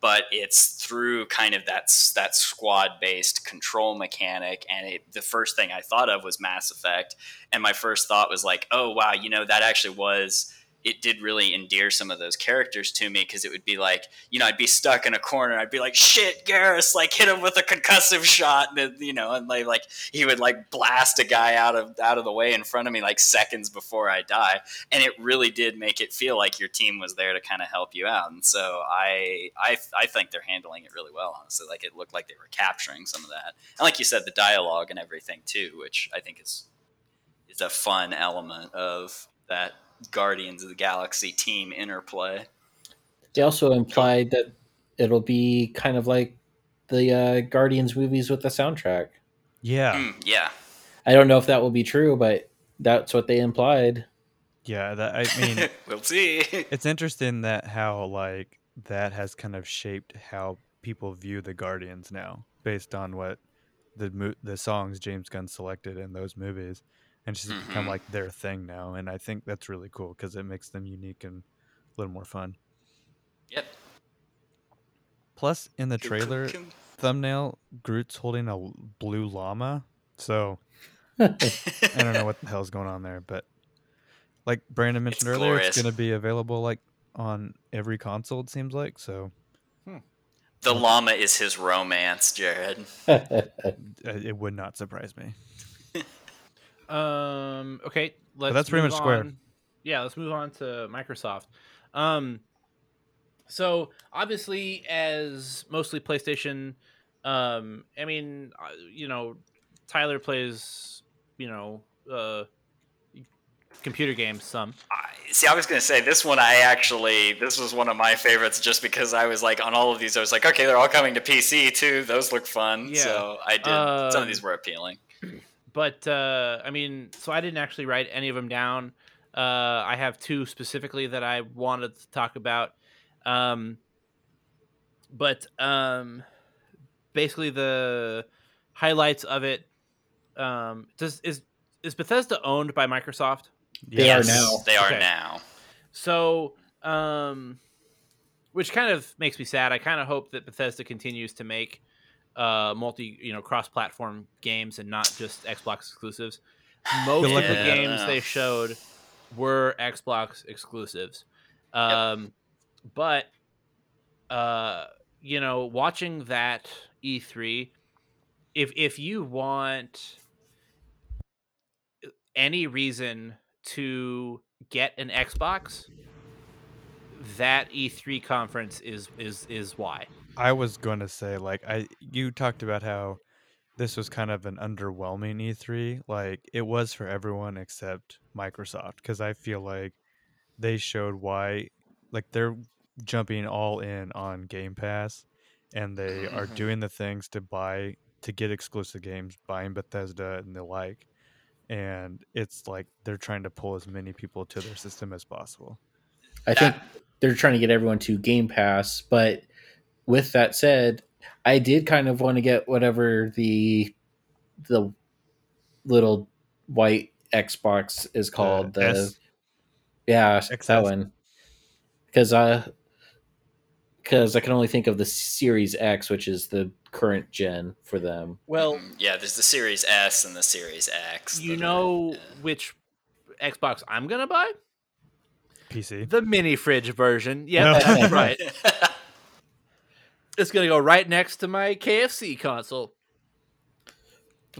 but it's through kind of that that squad based control mechanic and it, the first thing i thought of was mass effect and my first thought was like oh wow you know that actually was it did really endear some of those characters to me because it would be like, you know, I'd be stuck in a corner. I'd be like, shit, Garrus, like hit him with a concussive shot. And, you know, and like, like he would like blast a guy out of, out of the way in front of me like seconds before I die. And it really did make it feel like your team was there to kind of help you out. And so I, I, I think they're handling it really well, honestly. Like it looked like they were capturing some of that. And like you said, the dialogue and everything too, which I think is, is a fun element of that Guardians of the Galaxy team interplay. They also implied that it'll be kind of like the uh, Guardians movies with the soundtrack. Yeah. Mm, yeah. I don't know if that will be true, but that's what they implied. Yeah, that I mean, we'll see. It's interesting that how like that has kind of shaped how people view the Guardians now, based on what the the songs James Gunn selected in those movies and it's mm-hmm. become like their thing now. And I think that's really cool because it makes them unique and a little more fun. Yep. Plus, in the trailer thumbnail, Groot's holding a blue llama. So I don't know what the hell's going on there, but like Brandon mentioned it's earlier, glorious. it's going to be available like on every console. It seems like so. Hmm. The llama is his romance, Jared. it would not surprise me. Um. Okay. Let's. But that's pretty much on. Square. Yeah. Let's move on to Microsoft. Um. So obviously, as mostly PlayStation, um, I mean, uh, you know, Tyler plays, you know, uh, computer games some. I, see, I was going to say this one. I actually this was one of my favorites just because I was like on all of these. I was like, okay, they're all coming to PC too. Those look fun. Yeah. So I did. Uh, some of these were appealing but uh, I mean, so I didn't actually write any of them down. Uh, I have two specifically that I wanted to talk about. Um, but um, basically, the highlights of it um, does is is Bethesda owned by Microsoft? They yes, are now. They are okay. now. So, um, which kind of makes me sad. I kind of hope that Bethesda continues to make uh, multi, you know, cross-platform games and not just Xbox exclusives. Most of the games they showed were Xbox exclusives, um, yep. but uh, you know, watching that E3, if if you want any reason to get an Xbox, that E3 conference is is is why. I was going to say like I you talked about how this was kind of an underwhelming E3. Like it was for everyone except Microsoft because I feel like they showed why like they're jumping all in on Game Pass and they are doing the things to buy to get exclusive games, buying Bethesda and the like. And it's like they're trying to pull as many people to their system as possible. I think they're trying to get everyone to Game Pass, but with that said, I did kind of want to get whatever the the little white Xbox is called. the S- yeah, XS. that one. Because I uh, because I can only think of the Series X, which is the current gen for them. Well, yeah, there's the Series S and the Series X. You know are, which Xbox I'm gonna buy? PC. The mini fridge version. Yeah, no. that's right. it's gonna go right next to my KFC console.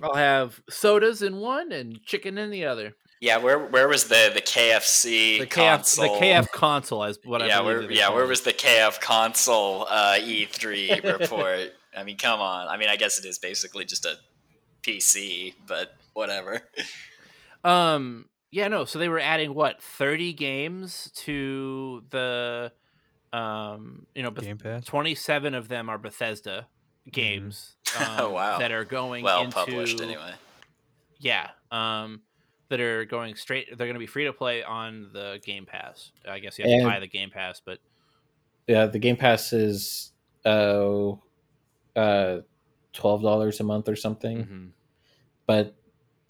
I'll have sodas in one and chicken in the other. Yeah, where where was the the KFC the console? The KF console is what yeah, I where, yeah. Where was the KF console uh, E3 report? I mean, come on. I mean, I guess it is basically just a PC, but whatever. Um. Yeah. No. So they were adding what thirty games to the, um. You know, Game Pass. Twenty-seven of them are Bethesda mm-hmm. games. Mm-hmm. Um, oh wow! That are going well into, published anyway. Yeah. Um that are going straight. They're going to be free to play on the Game Pass. I guess you have and, to buy the Game Pass, but yeah, the Game Pass is uh, uh, twelve dollars a month or something. Mm-hmm. But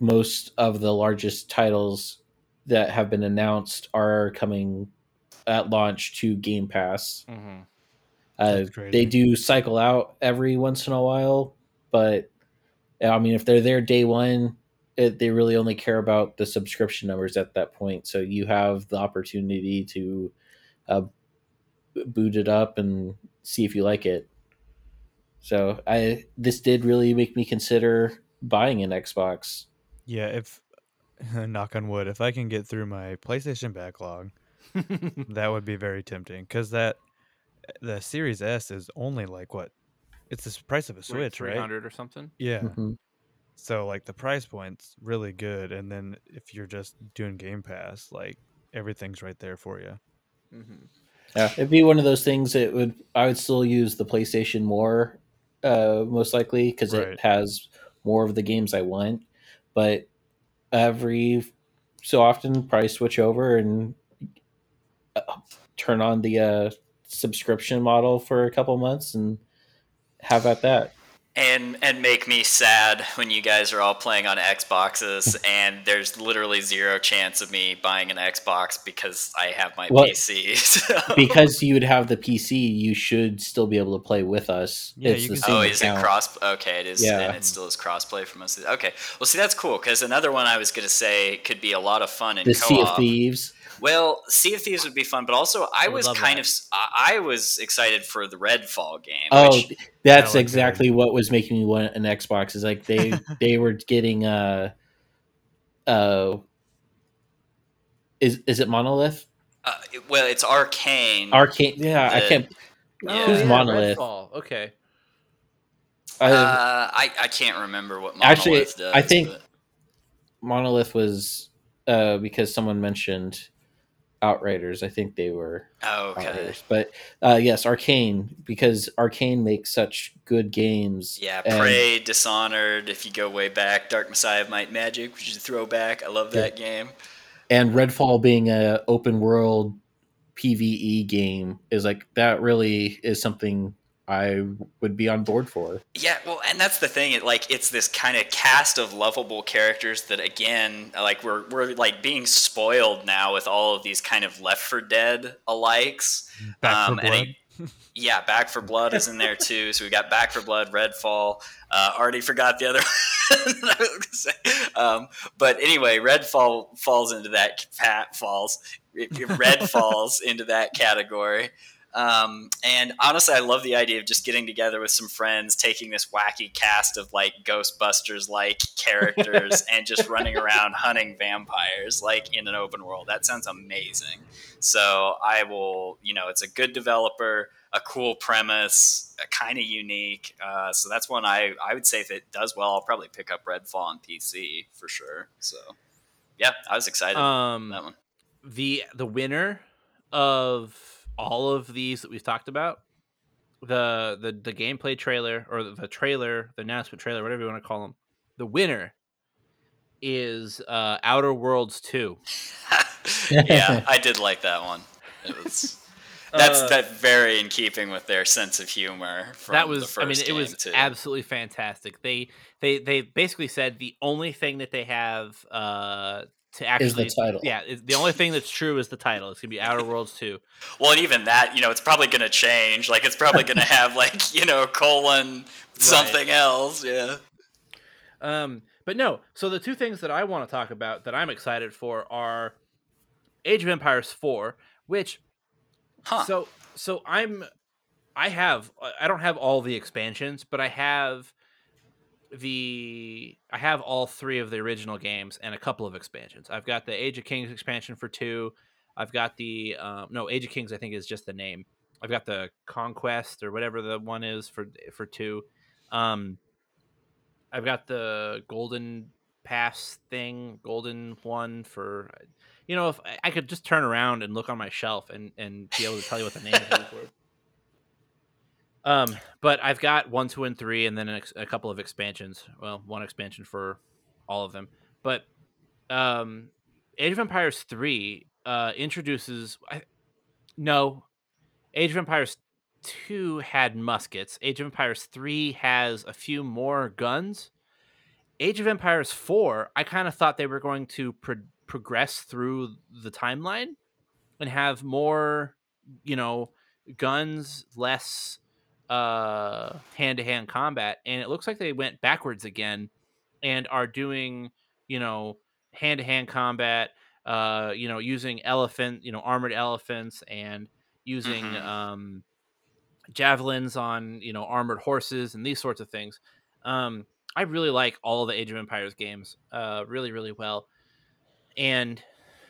most of the largest titles that have been announced are coming at launch to Game Pass. Mm-hmm. Uh, they do cycle out every once in a while, but I mean, if they're there day one, it, they really only care about the subscription numbers at that point. So you have the opportunity to uh, boot it up and see if you like it. So I this did really make me consider buying an Xbox. Yeah, if knock on wood, if I can get through my PlayStation backlog, that would be very tempting because that the Series S is only like what it's the price of a Switch, right? Three hundred or something. Yeah. Mm-hmm. So like the price point's really good, and then if you're just doing Game Pass, like everything's right there for you. Mm-hmm. Yeah, it'd be one of those things that would I would still use the PlayStation more, uh, most likely because right. it has more of the games I want. But every so often, probably switch over and turn on the uh, subscription model for a couple months and have at that and and make me sad when you guys are all playing on Xboxes and there's literally zero chance of me buying an Xbox because I have my well, PC. So. Because you would have the PC, you should still be able to play with us. Yeah, it's the same oh, is account. it cross? Okay, it is. Yeah. and it still is crossplay for most of. The, okay, well, see, that's cool because another one I was going to say could be a lot of fun in the co-op. Sea of Thieves. Well, Sea of Thieves would be fun, but also I, I was kind that. of I was excited for the Redfall game. Oh, that's exactly what was making me want an Xbox. Is like they they were getting uh uh is is it Monolith? Uh, well, it's Arkane. Arkane, yeah, the, I can't. Yeah. Who's Monolith? Redfall. Okay. Uh, I I can't remember what Monolith actually, does. I think but. Monolith was uh, because someone mentioned Outriders. I think they were. Oh, okay. Outriders. But uh, yes, Arkane because Arkane makes such good games. Yeah, Prey, and, Dishonored. If you go way back, Dark Messiah of Might Magic, which is a throwback. I love that yeah. game. And Redfall being a open world PVE game is like that. Really is something I would be on board for. Yeah, well, and that's the thing. It, like, it's this kind of cast of lovable characters that, again, like we're we're like being spoiled now with all of these kind of Left 4 Dead alikes. Back um, for Blood. It, yeah, Back 4 Blood is in there too. So we got Back 4 Blood, Redfall. Uh, already forgot the other. um, but anyway, Redfall falls into that. Fat falls. Red falls into that category. Um, and honestly, I love the idea of just getting together with some friends, taking this wacky cast of like Ghostbusters like characters, and just running around hunting vampires like in an open world. That sounds amazing. So I will, you know, it's a good developer, a cool premise, kind of unique. Uh, so that's one I I would say if it does well, I'll probably pick up Redfall on PC for sure. So yeah, I was excited. Um, that one. The the winner of all of these that we've talked about, the the the gameplay trailer or the trailer, the announcement trailer, whatever you want to call them, the winner is uh, Outer Worlds Two. yeah, I did like that one. It was. That's uh, that very in keeping with their sense of humor. that was, I mean, it was too. absolutely fantastic. They they they basically said the only thing that they have uh, to actually is the title. Yeah, the only thing that's true is the title. It's gonna be Outer Worlds two. well, and even that, you know, it's probably gonna change. Like, it's probably gonna have like you know colon something right. else. Yeah. Um, but no. So the two things that I want to talk about that I'm excited for are Age of Empires four, which, huh. so so I'm, I have I don't have all the expansions, but I have the I have all three of the original games and a couple of expansions. I've got the Age of Kings expansion for two. I've got the um, no Age of Kings. I think is just the name. I've got the Conquest or whatever the one is for for two. Um, I've got the Golden Pass thing, Golden one for. You know, if I could just turn around and look on my shelf and and be able to tell you what the name is for. Um, but I've got one, two, and three, and then a, a, couple of expansions. Well, one expansion for all of them. But um, Age of Empires three uh, introduces. I, no, Age of Empires two had muskets. Age of Empires three has a few more guns. Age of Empires four, I kind of thought they were going to pro- progress through the timeline and have more, you know, guns, less uh hand-to-hand combat and it looks like they went backwards again and are doing you know hand-to-hand combat uh you know using elephant you know armored elephants and using mm-hmm. um javelins on you know armored horses and these sorts of things um i really like all the age of empires games uh really really well and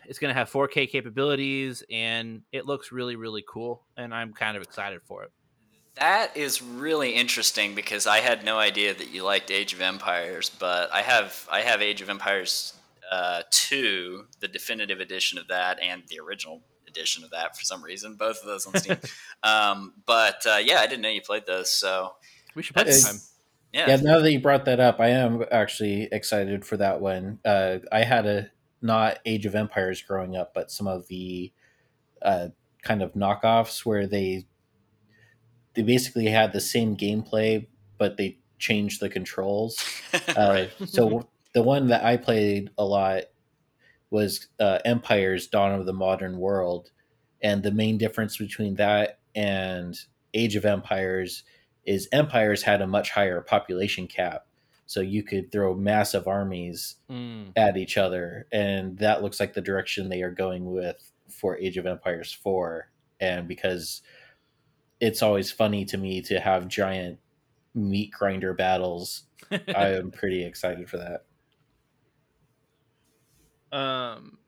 it's going to have 4k capabilities and it looks really really cool and i'm kind of excited for it that is really interesting because I had no idea that you liked Age of Empires, but I have I have Age of Empires uh, two, the definitive edition of that, and the original edition of that for some reason. Both of those on Steam. um, but uh, yeah, I didn't know you played those, so we should play this time. Yeah. yeah. Now that you brought that up, I am actually excited for that one. Uh, I had a not Age of Empires growing up, but some of the uh, kind of knockoffs where they they basically had the same gameplay, but they changed the controls. uh, so the one that I played a lot was uh, Empire's Dawn of the Modern World, and the main difference between that and Age of Empires is Empires had a much higher population cap, so you could throw massive armies mm. at each other, and that looks like the direction they are going with for Age of Empires four, and because it's always funny to me to have giant meat grinder battles. I am pretty excited for that. Um,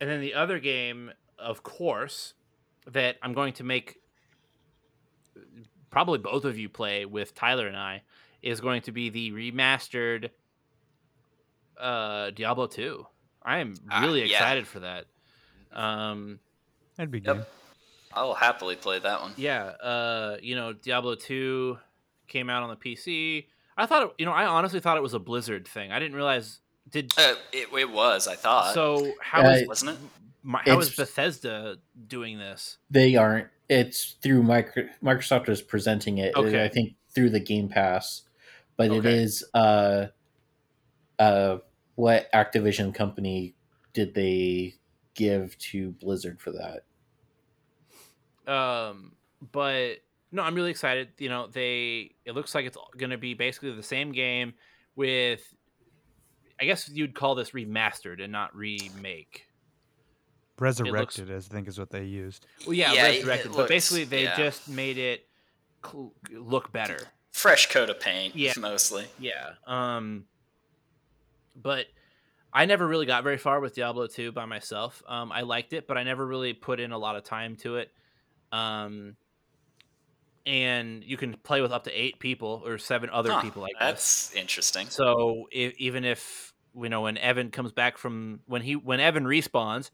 and then the other game, of course, that I'm going to make probably both of you play with Tyler and I is going to be the remastered uh, Diablo 2. I am ah, really uh, yeah. excited for that. Um, That'd be good. Yep. I will happily play that one. Yeah, uh, you know, Diablo two came out on the PC. I thought, it, you know, I honestly thought it was a Blizzard thing. I didn't realize. Did uh, it, it was? I thought. So how uh, is, wasn't it? My, how is Bethesda doing this? They aren't. It's through micro, Microsoft is presenting it. Okay. I think through the Game Pass, but okay. it is uh, uh, what Activision company did they give to Blizzard for that? Um, but no, I'm really excited. You know, they it looks like it's going to be basically the same game with, I guess you'd call this remastered and not remake. Resurrected, looks, I think, is what they used. Well, yeah, yeah resurrected. Looks, but basically, they yeah. just made it cl- look better. Fresh coat of paint, yeah, mostly. Yeah. Um, but I never really got very far with Diablo 2 by myself. Um, I liked it, but I never really put in a lot of time to it. Um, and you can play with up to eight people or seven other huh, people like that's this. interesting. So if, even if you know when Evan comes back from when he when Evan respawns,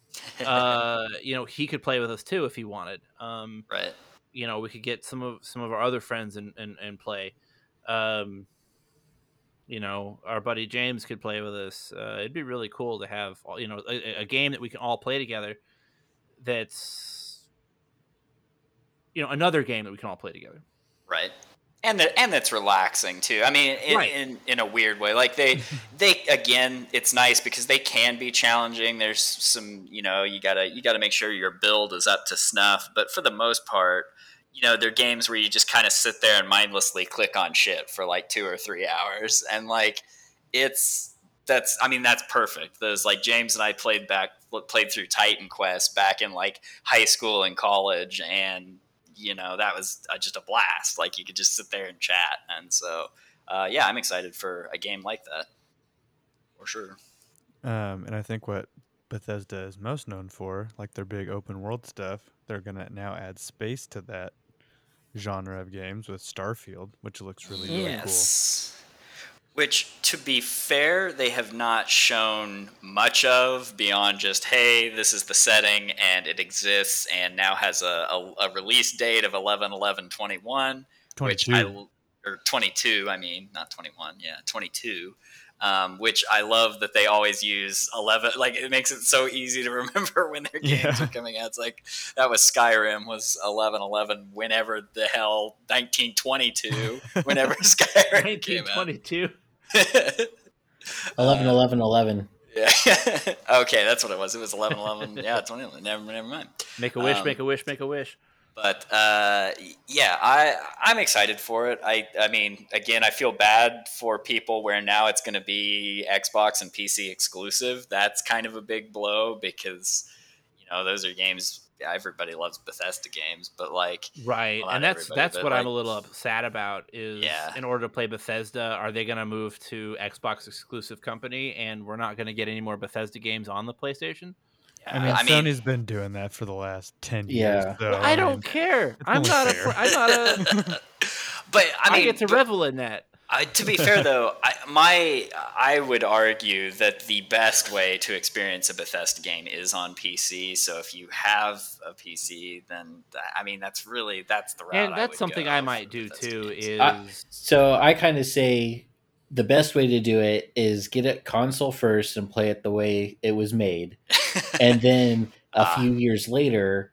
uh, you know he could play with us too if he wanted. Um, right. You know we could get some of some of our other friends and and, and play. Um, you know our buddy James could play with us. Uh, it'd be really cool to have you know a, a, game that we can all play together. That's you know another game that we can all play together. Right. And that and that's relaxing too. I mean, in, right. in, in a weird way. Like they they again, it's nice because they can be challenging. There's some you know you gotta you gotta make sure your build is up to snuff. But for the most part, you know, they're games where you just kind of sit there and mindlessly click on shit for like two or three hours, and like it's that's I mean that's perfect. Those like James and I played back played through Titan Quest back in like high school and college, and you know that was uh, just a blast. Like you could just sit there and chat, and so uh, yeah, I'm excited for a game like that for sure. Um, and I think what Bethesda is most known for, like their big open world stuff, they're gonna now add space to that genre of games with Starfield, which looks really yes. really cool. Which, to be fair, they have not shown much of beyond just, hey, this is the setting and it exists and now has a, a, a release date of 11 11 21, which I, or 22, I mean, not 21, yeah, 22 um, which I love that they always use 11. Like it makes it so easy to remember when their games yeah. are coming out. It's like that was Skyrim was 11 11 whenever the hell 1922 whenever Skyrim came out. 1922. 11 11 11. Yeah. okay, that's what it was. It was 11 11. Yeah, 20. Never, never mind. Make a wish, um, make a wish, make a wish. But uh, yeah, I I'm excited for it. I I mean, again, I feel bad for people where now it's going to be Xbox and PC exclusive. That's kind of a big blow because you know those are games everybody loves Bethesda games, but like right, well, and that's that's what like, I'm a little sad about. Is yeah. in order to play Bethesda, are they going to move to Xbox exclusive company, and we're not going to get any more Bethesda games on the PlayStation? I mean, I Sony's mean, been doing that for the last ten yeah. years. So, I, don't care. I'm not fair. a. I'm not a. but I mean, I get to but, revel in that. I, to be fair, though, I, my I would argue that the best way to experience a Bethesda game is on PC. So if you have a PC, then I mean that's really that's the route. And that's I something I might do Bethesda too. Games. Is uh, so I kind of say the best way to do it is get a console first and play it the way it was made, and then a uh, few years later,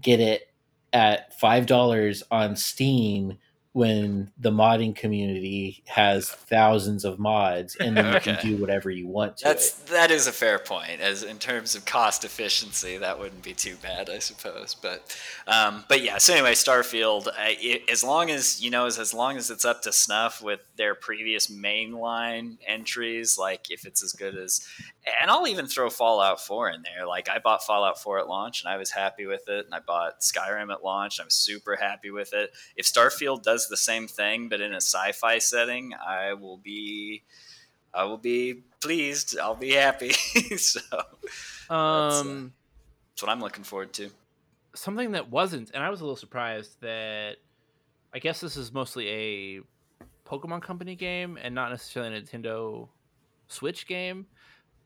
get it at five dollars on Steam when the modding community has thousands of mods and then okay. you can do whatever you want to That's it. that is a fair point. As in terms of cost efficiency, that wouldn't be too bad, I suppose. But um, but yeah. So anyway, Starfield. I, it, as long as you know, as, as long as it's up to snuff with their previous mainline entries, like if it's as good as and I'll even throw Fallout 4 in there. Like I bought Fallout 4 at launch and I was happy with it, and I bought Skyrim at launch. I'm super happy with it. If Starfield does the same thing but in a sci-fi setting, I will be I will be pleased. I'll be happy. so um, that's, uh, that's what I'm looking forward to. Something that wasn't, and I was a little surprised that I guess this is mostly a Pokemon Company game and not necessarily a Nintendo Switch game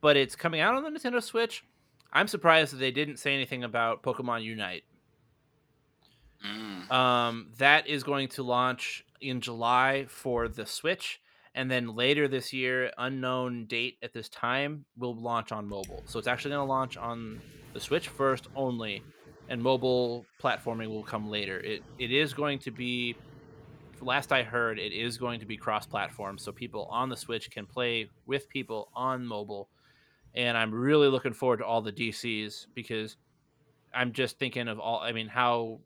but it's coming out on the Nintendo Switch. I'm surprised that they didn't say anything about Pokemon Unite. Mm. Um, that is going to launch in July for the Switch, and then later this year, unknown date at this time, will launch on mobile. So it's actually going to launch on the Switch first only, and mobile platforming will come later. It it is going to be last I heard, it is going to be cross-platform, so people on the Switch can play with people on mobile and I'm really looking forward to all the DCs because I'm just thinking of all. I mean, how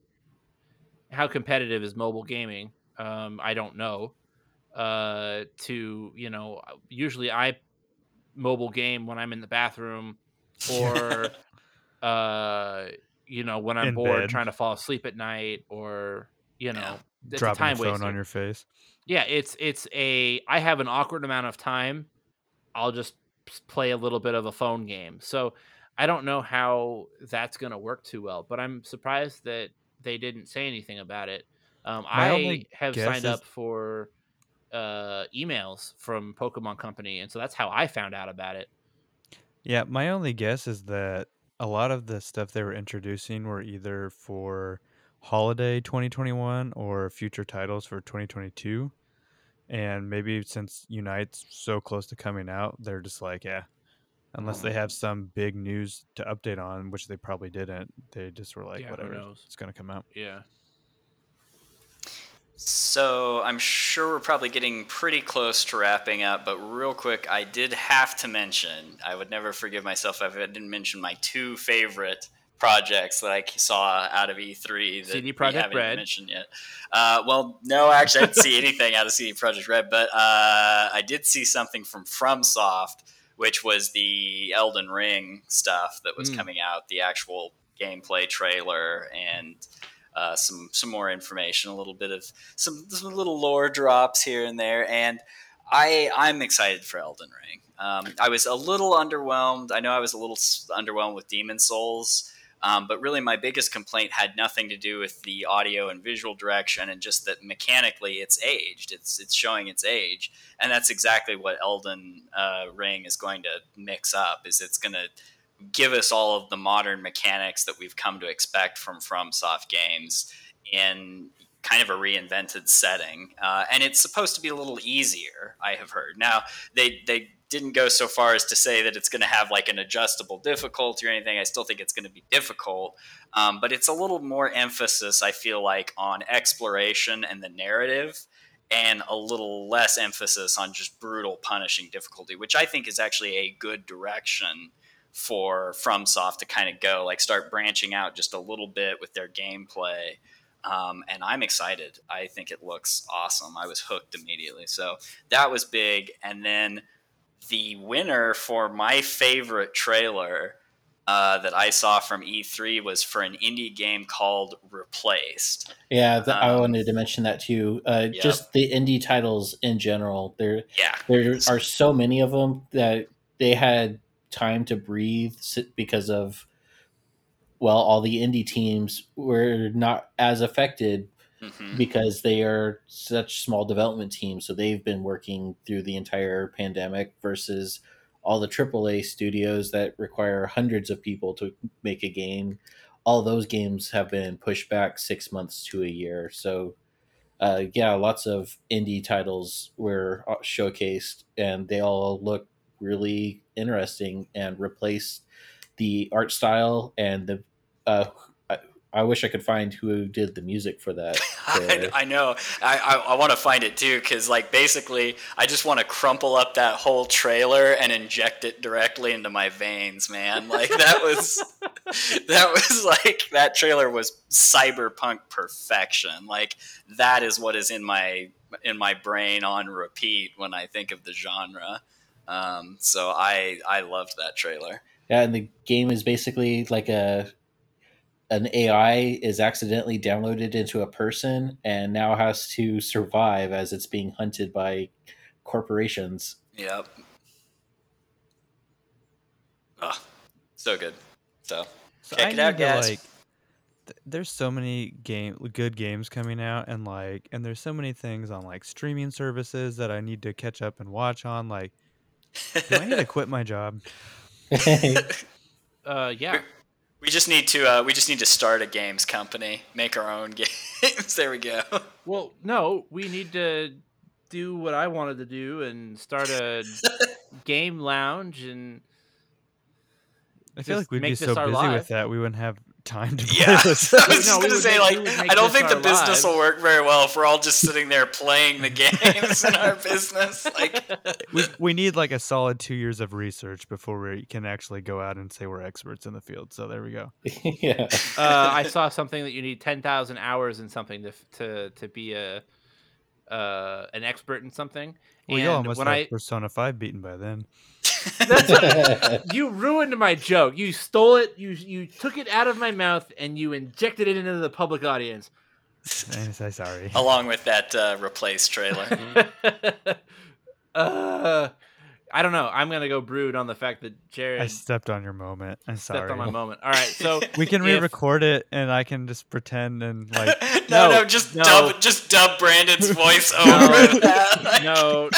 how competitive is mobile gaming? Um, I don't know. Uh, to you know, usually I mobile game when I'm in the bathroom or uh, you know, when I'm In bored bed. trying to fall asleep at night, or you know, Yeah. Dropping time phone waster. on your face. yeah it's it's a i have an awkward amount of time i'll just play a little bit of a phone game. So i don't know how that's going to work too well but i'm surprised that they didn't say anything about it. Um, i have signed is- up for uh, emails from pokemon company and so that's how i found out about it. Yeah, my only guess is that a lot of the stuff they were introducing were either for holiday 2021 or future titles for 2022. And maybe since Unite's so close to coming out, they're just like, yeah, unless they mm-hmm. have some big news to update on, which they probably didn't, they just were like, Yeah, whatever, it's going to come out. yeah So I'm sure we're probably getting pretty close to wrapping up, but real quick, I did have to mention. I would never forgive myself if I didn't mention my two favorite projects that I saw out of E3 that CD we haven't Red. mentioned yet. Uh, well, no, actually, I didn't see anything out of CD Projekt Red, but uh, I did see something from FromSoft, which was the Elden Ring stuff that was Mm. coming out, the actual gameplay trailer and uh, some some more information, a little bit of some, some little lore drops here and there, and I I'm excited for Elden Ring. Um, I was a little underwhelmed. I know I was a little s- underwhelmed with Demon Souls, um, but really my biggest complaint had nothing to do with the audio and visual direction, and just that mechanically it's aged. It's it's showing its age, and that's exactly what Elden uh, Ring is going to mix up. Is it's going to give us all of the modern mechanics that we've come to expect from FromSoft games in kind of a reinvented setting, uh, and it's supposed to be a little easier. I have heard. Now they they didn't go so far as to say that it's going to have like an adjustable difficulty or anything. I still think it's going to be difficult, um, but it's a little more emphasis. I feel like on exploration and the narrative. And a little less emphasis on just brutal punishing difficulty, which I think is actually a good direction for FromSoft to kind of go, like start branching out just a little bit with their gameplay. Um, and I'm excited. I think it looks awesome. I was hooked immediately. So that was big. And then the winner for my favorite trailer uh, that I saw from E3 was for an indie game called Replaced. Yeah, th- I Um, wanted to mention that too. Uh, yep. Just the indie titles in general. There, Yeah. there are so many of them that they had time to breathe because of well, all the indie teams were not as affected hmm because they are such small development teams. So they've been working through the entire pandemic versus all the AAA studios that require hundreds of people to make a game. All those games have been pushed back six months to a year. So, uh, yeah, lots of indie titles were uh, showcased, and they all look really interesting and Replaced the art style and the. Uh, I, wish I could find who did the music for that. I. I know. I, I, I want to find it too because, like, basically, I just want to crumple up that whole trailer and inject it directly into my veins, man. Like that was that was like that trailer was cyberpunk perfection. Like that is what is in my in my brain on repeat when I think of the genre. Um, so I I loved that trailer. Yeah, and the game is basically like a an AI is accidentally downloaded into a person and now has to survive as it's being hunted by corporations. Yep. Oh, so good. So So Check I it out, guys. like, th- there's so many game good games coming out, and like, and there's so many things on like streaming services that I need to catch up and watch on. Like, do I need to quit my job? uh yeah We just need to uh, we just need to start a games company, make our own games. there we go. well no we need to do what i wanted to do and start a game lounge and I feel like we'd be so busy life. with that we wouldn't have time to play Yeah, I was No, just we gonna say make- like we would make I don't think the our business will work very well if we're all just sitting there playing the games in our business. Like, we, we need like a solid two years of research before we can actually go out and say we're experts in the field. So there we go. yeah. uh, I saw something that you need ten thousand hours in something to to to be a uh, an expert in something. Well, y'all must when have I Persona Five beaten by then. What, you ruined my joke. You stole it. You you took it out of my mouth and you injected it into the public audience. I'm so sorry. Along with that uh, replace trailer. uh, I don't know. I'm gonna go brood on the fact that Jared. I stepped on your moment. I'm stepped sorry. on my moment. All right, so we can re-record it, and I can just pretend and like. no, no, no, just no. dub, just dub Brandon's voice over that. no,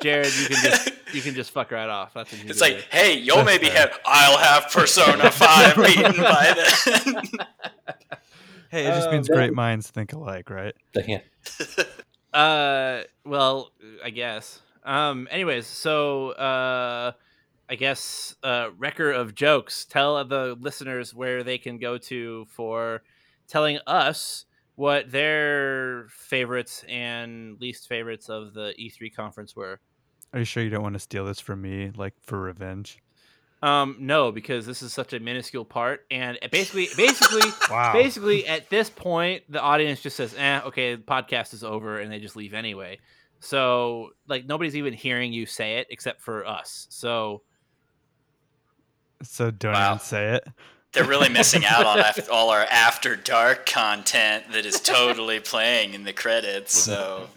Jared, you can just you can just fuck right off. That's it's like, hey, you'll maybe have. I'll have Persona Five beaten by then. hey, it just uh, means great minds think alike, right? Damn. uh, well, I guess. Um. Anyways, so uh, I guess uh, wrecker of jokes. Tell the listeners where they can go to for telling us what their favorites and least favorites of the E3 conference were. Are you sure you don't want to steal this from me, like for revenge? Um, no, because this is such a minuscule part, and basically, basically, wow. basically, at this point, the audience just says, "Eh, okay, the podcast is over," and they just leave anyway. So like nobody's even hearing you say it except for us. So so don't wow. even say it. They're really missing out on all our after dark content that is totally playing in the credits. So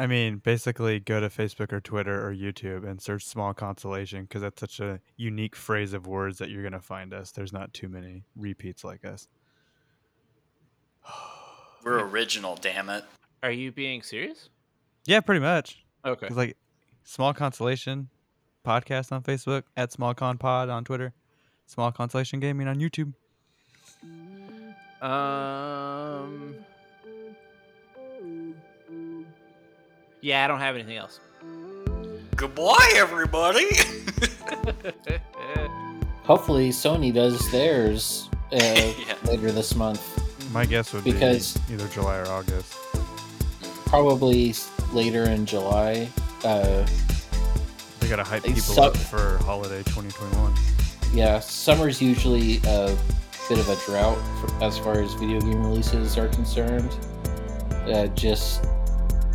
I mean, basically go to Facebook or Twitter or YouTube and search small consolation because that's such a unique phrase of words that you're going to find us. There's not too many repeats like us. We're original, damn it. Are you being serious? Yeah, pretty much. Okay. It's like small consolation podcast on Facebook at small con pod on Twitter, small consolation gaming on YouTube. Um. Yeah, I don't have anything else. Goodbye, everybody. Hopefully, Sony does theirs uh, yeah. later this month. My guess would because be either July or August. Probably later in July. Uh, they gotta hype people su- up for holiday 2021. Yeah, summer's usually a bit of a drought for, as far as video game releases are concerned. Uh, just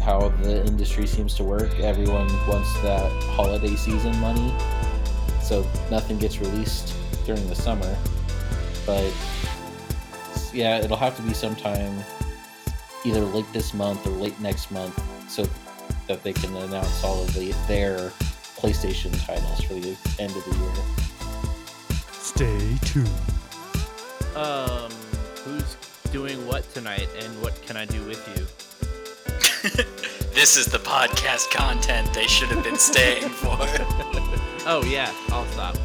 how the industry seems to work. Everyone wants that holiday season money, so nothing gets released during the summer. But yeah, it'll have to be sometime either late this month or late next month so that they can announce all of the, their PlayStation titles for the end of the year. Stay tuned. Um, who's doing what tonight, and what can I do with you? this is the podcast content they should have been staying for. oh yeah, I'll stop.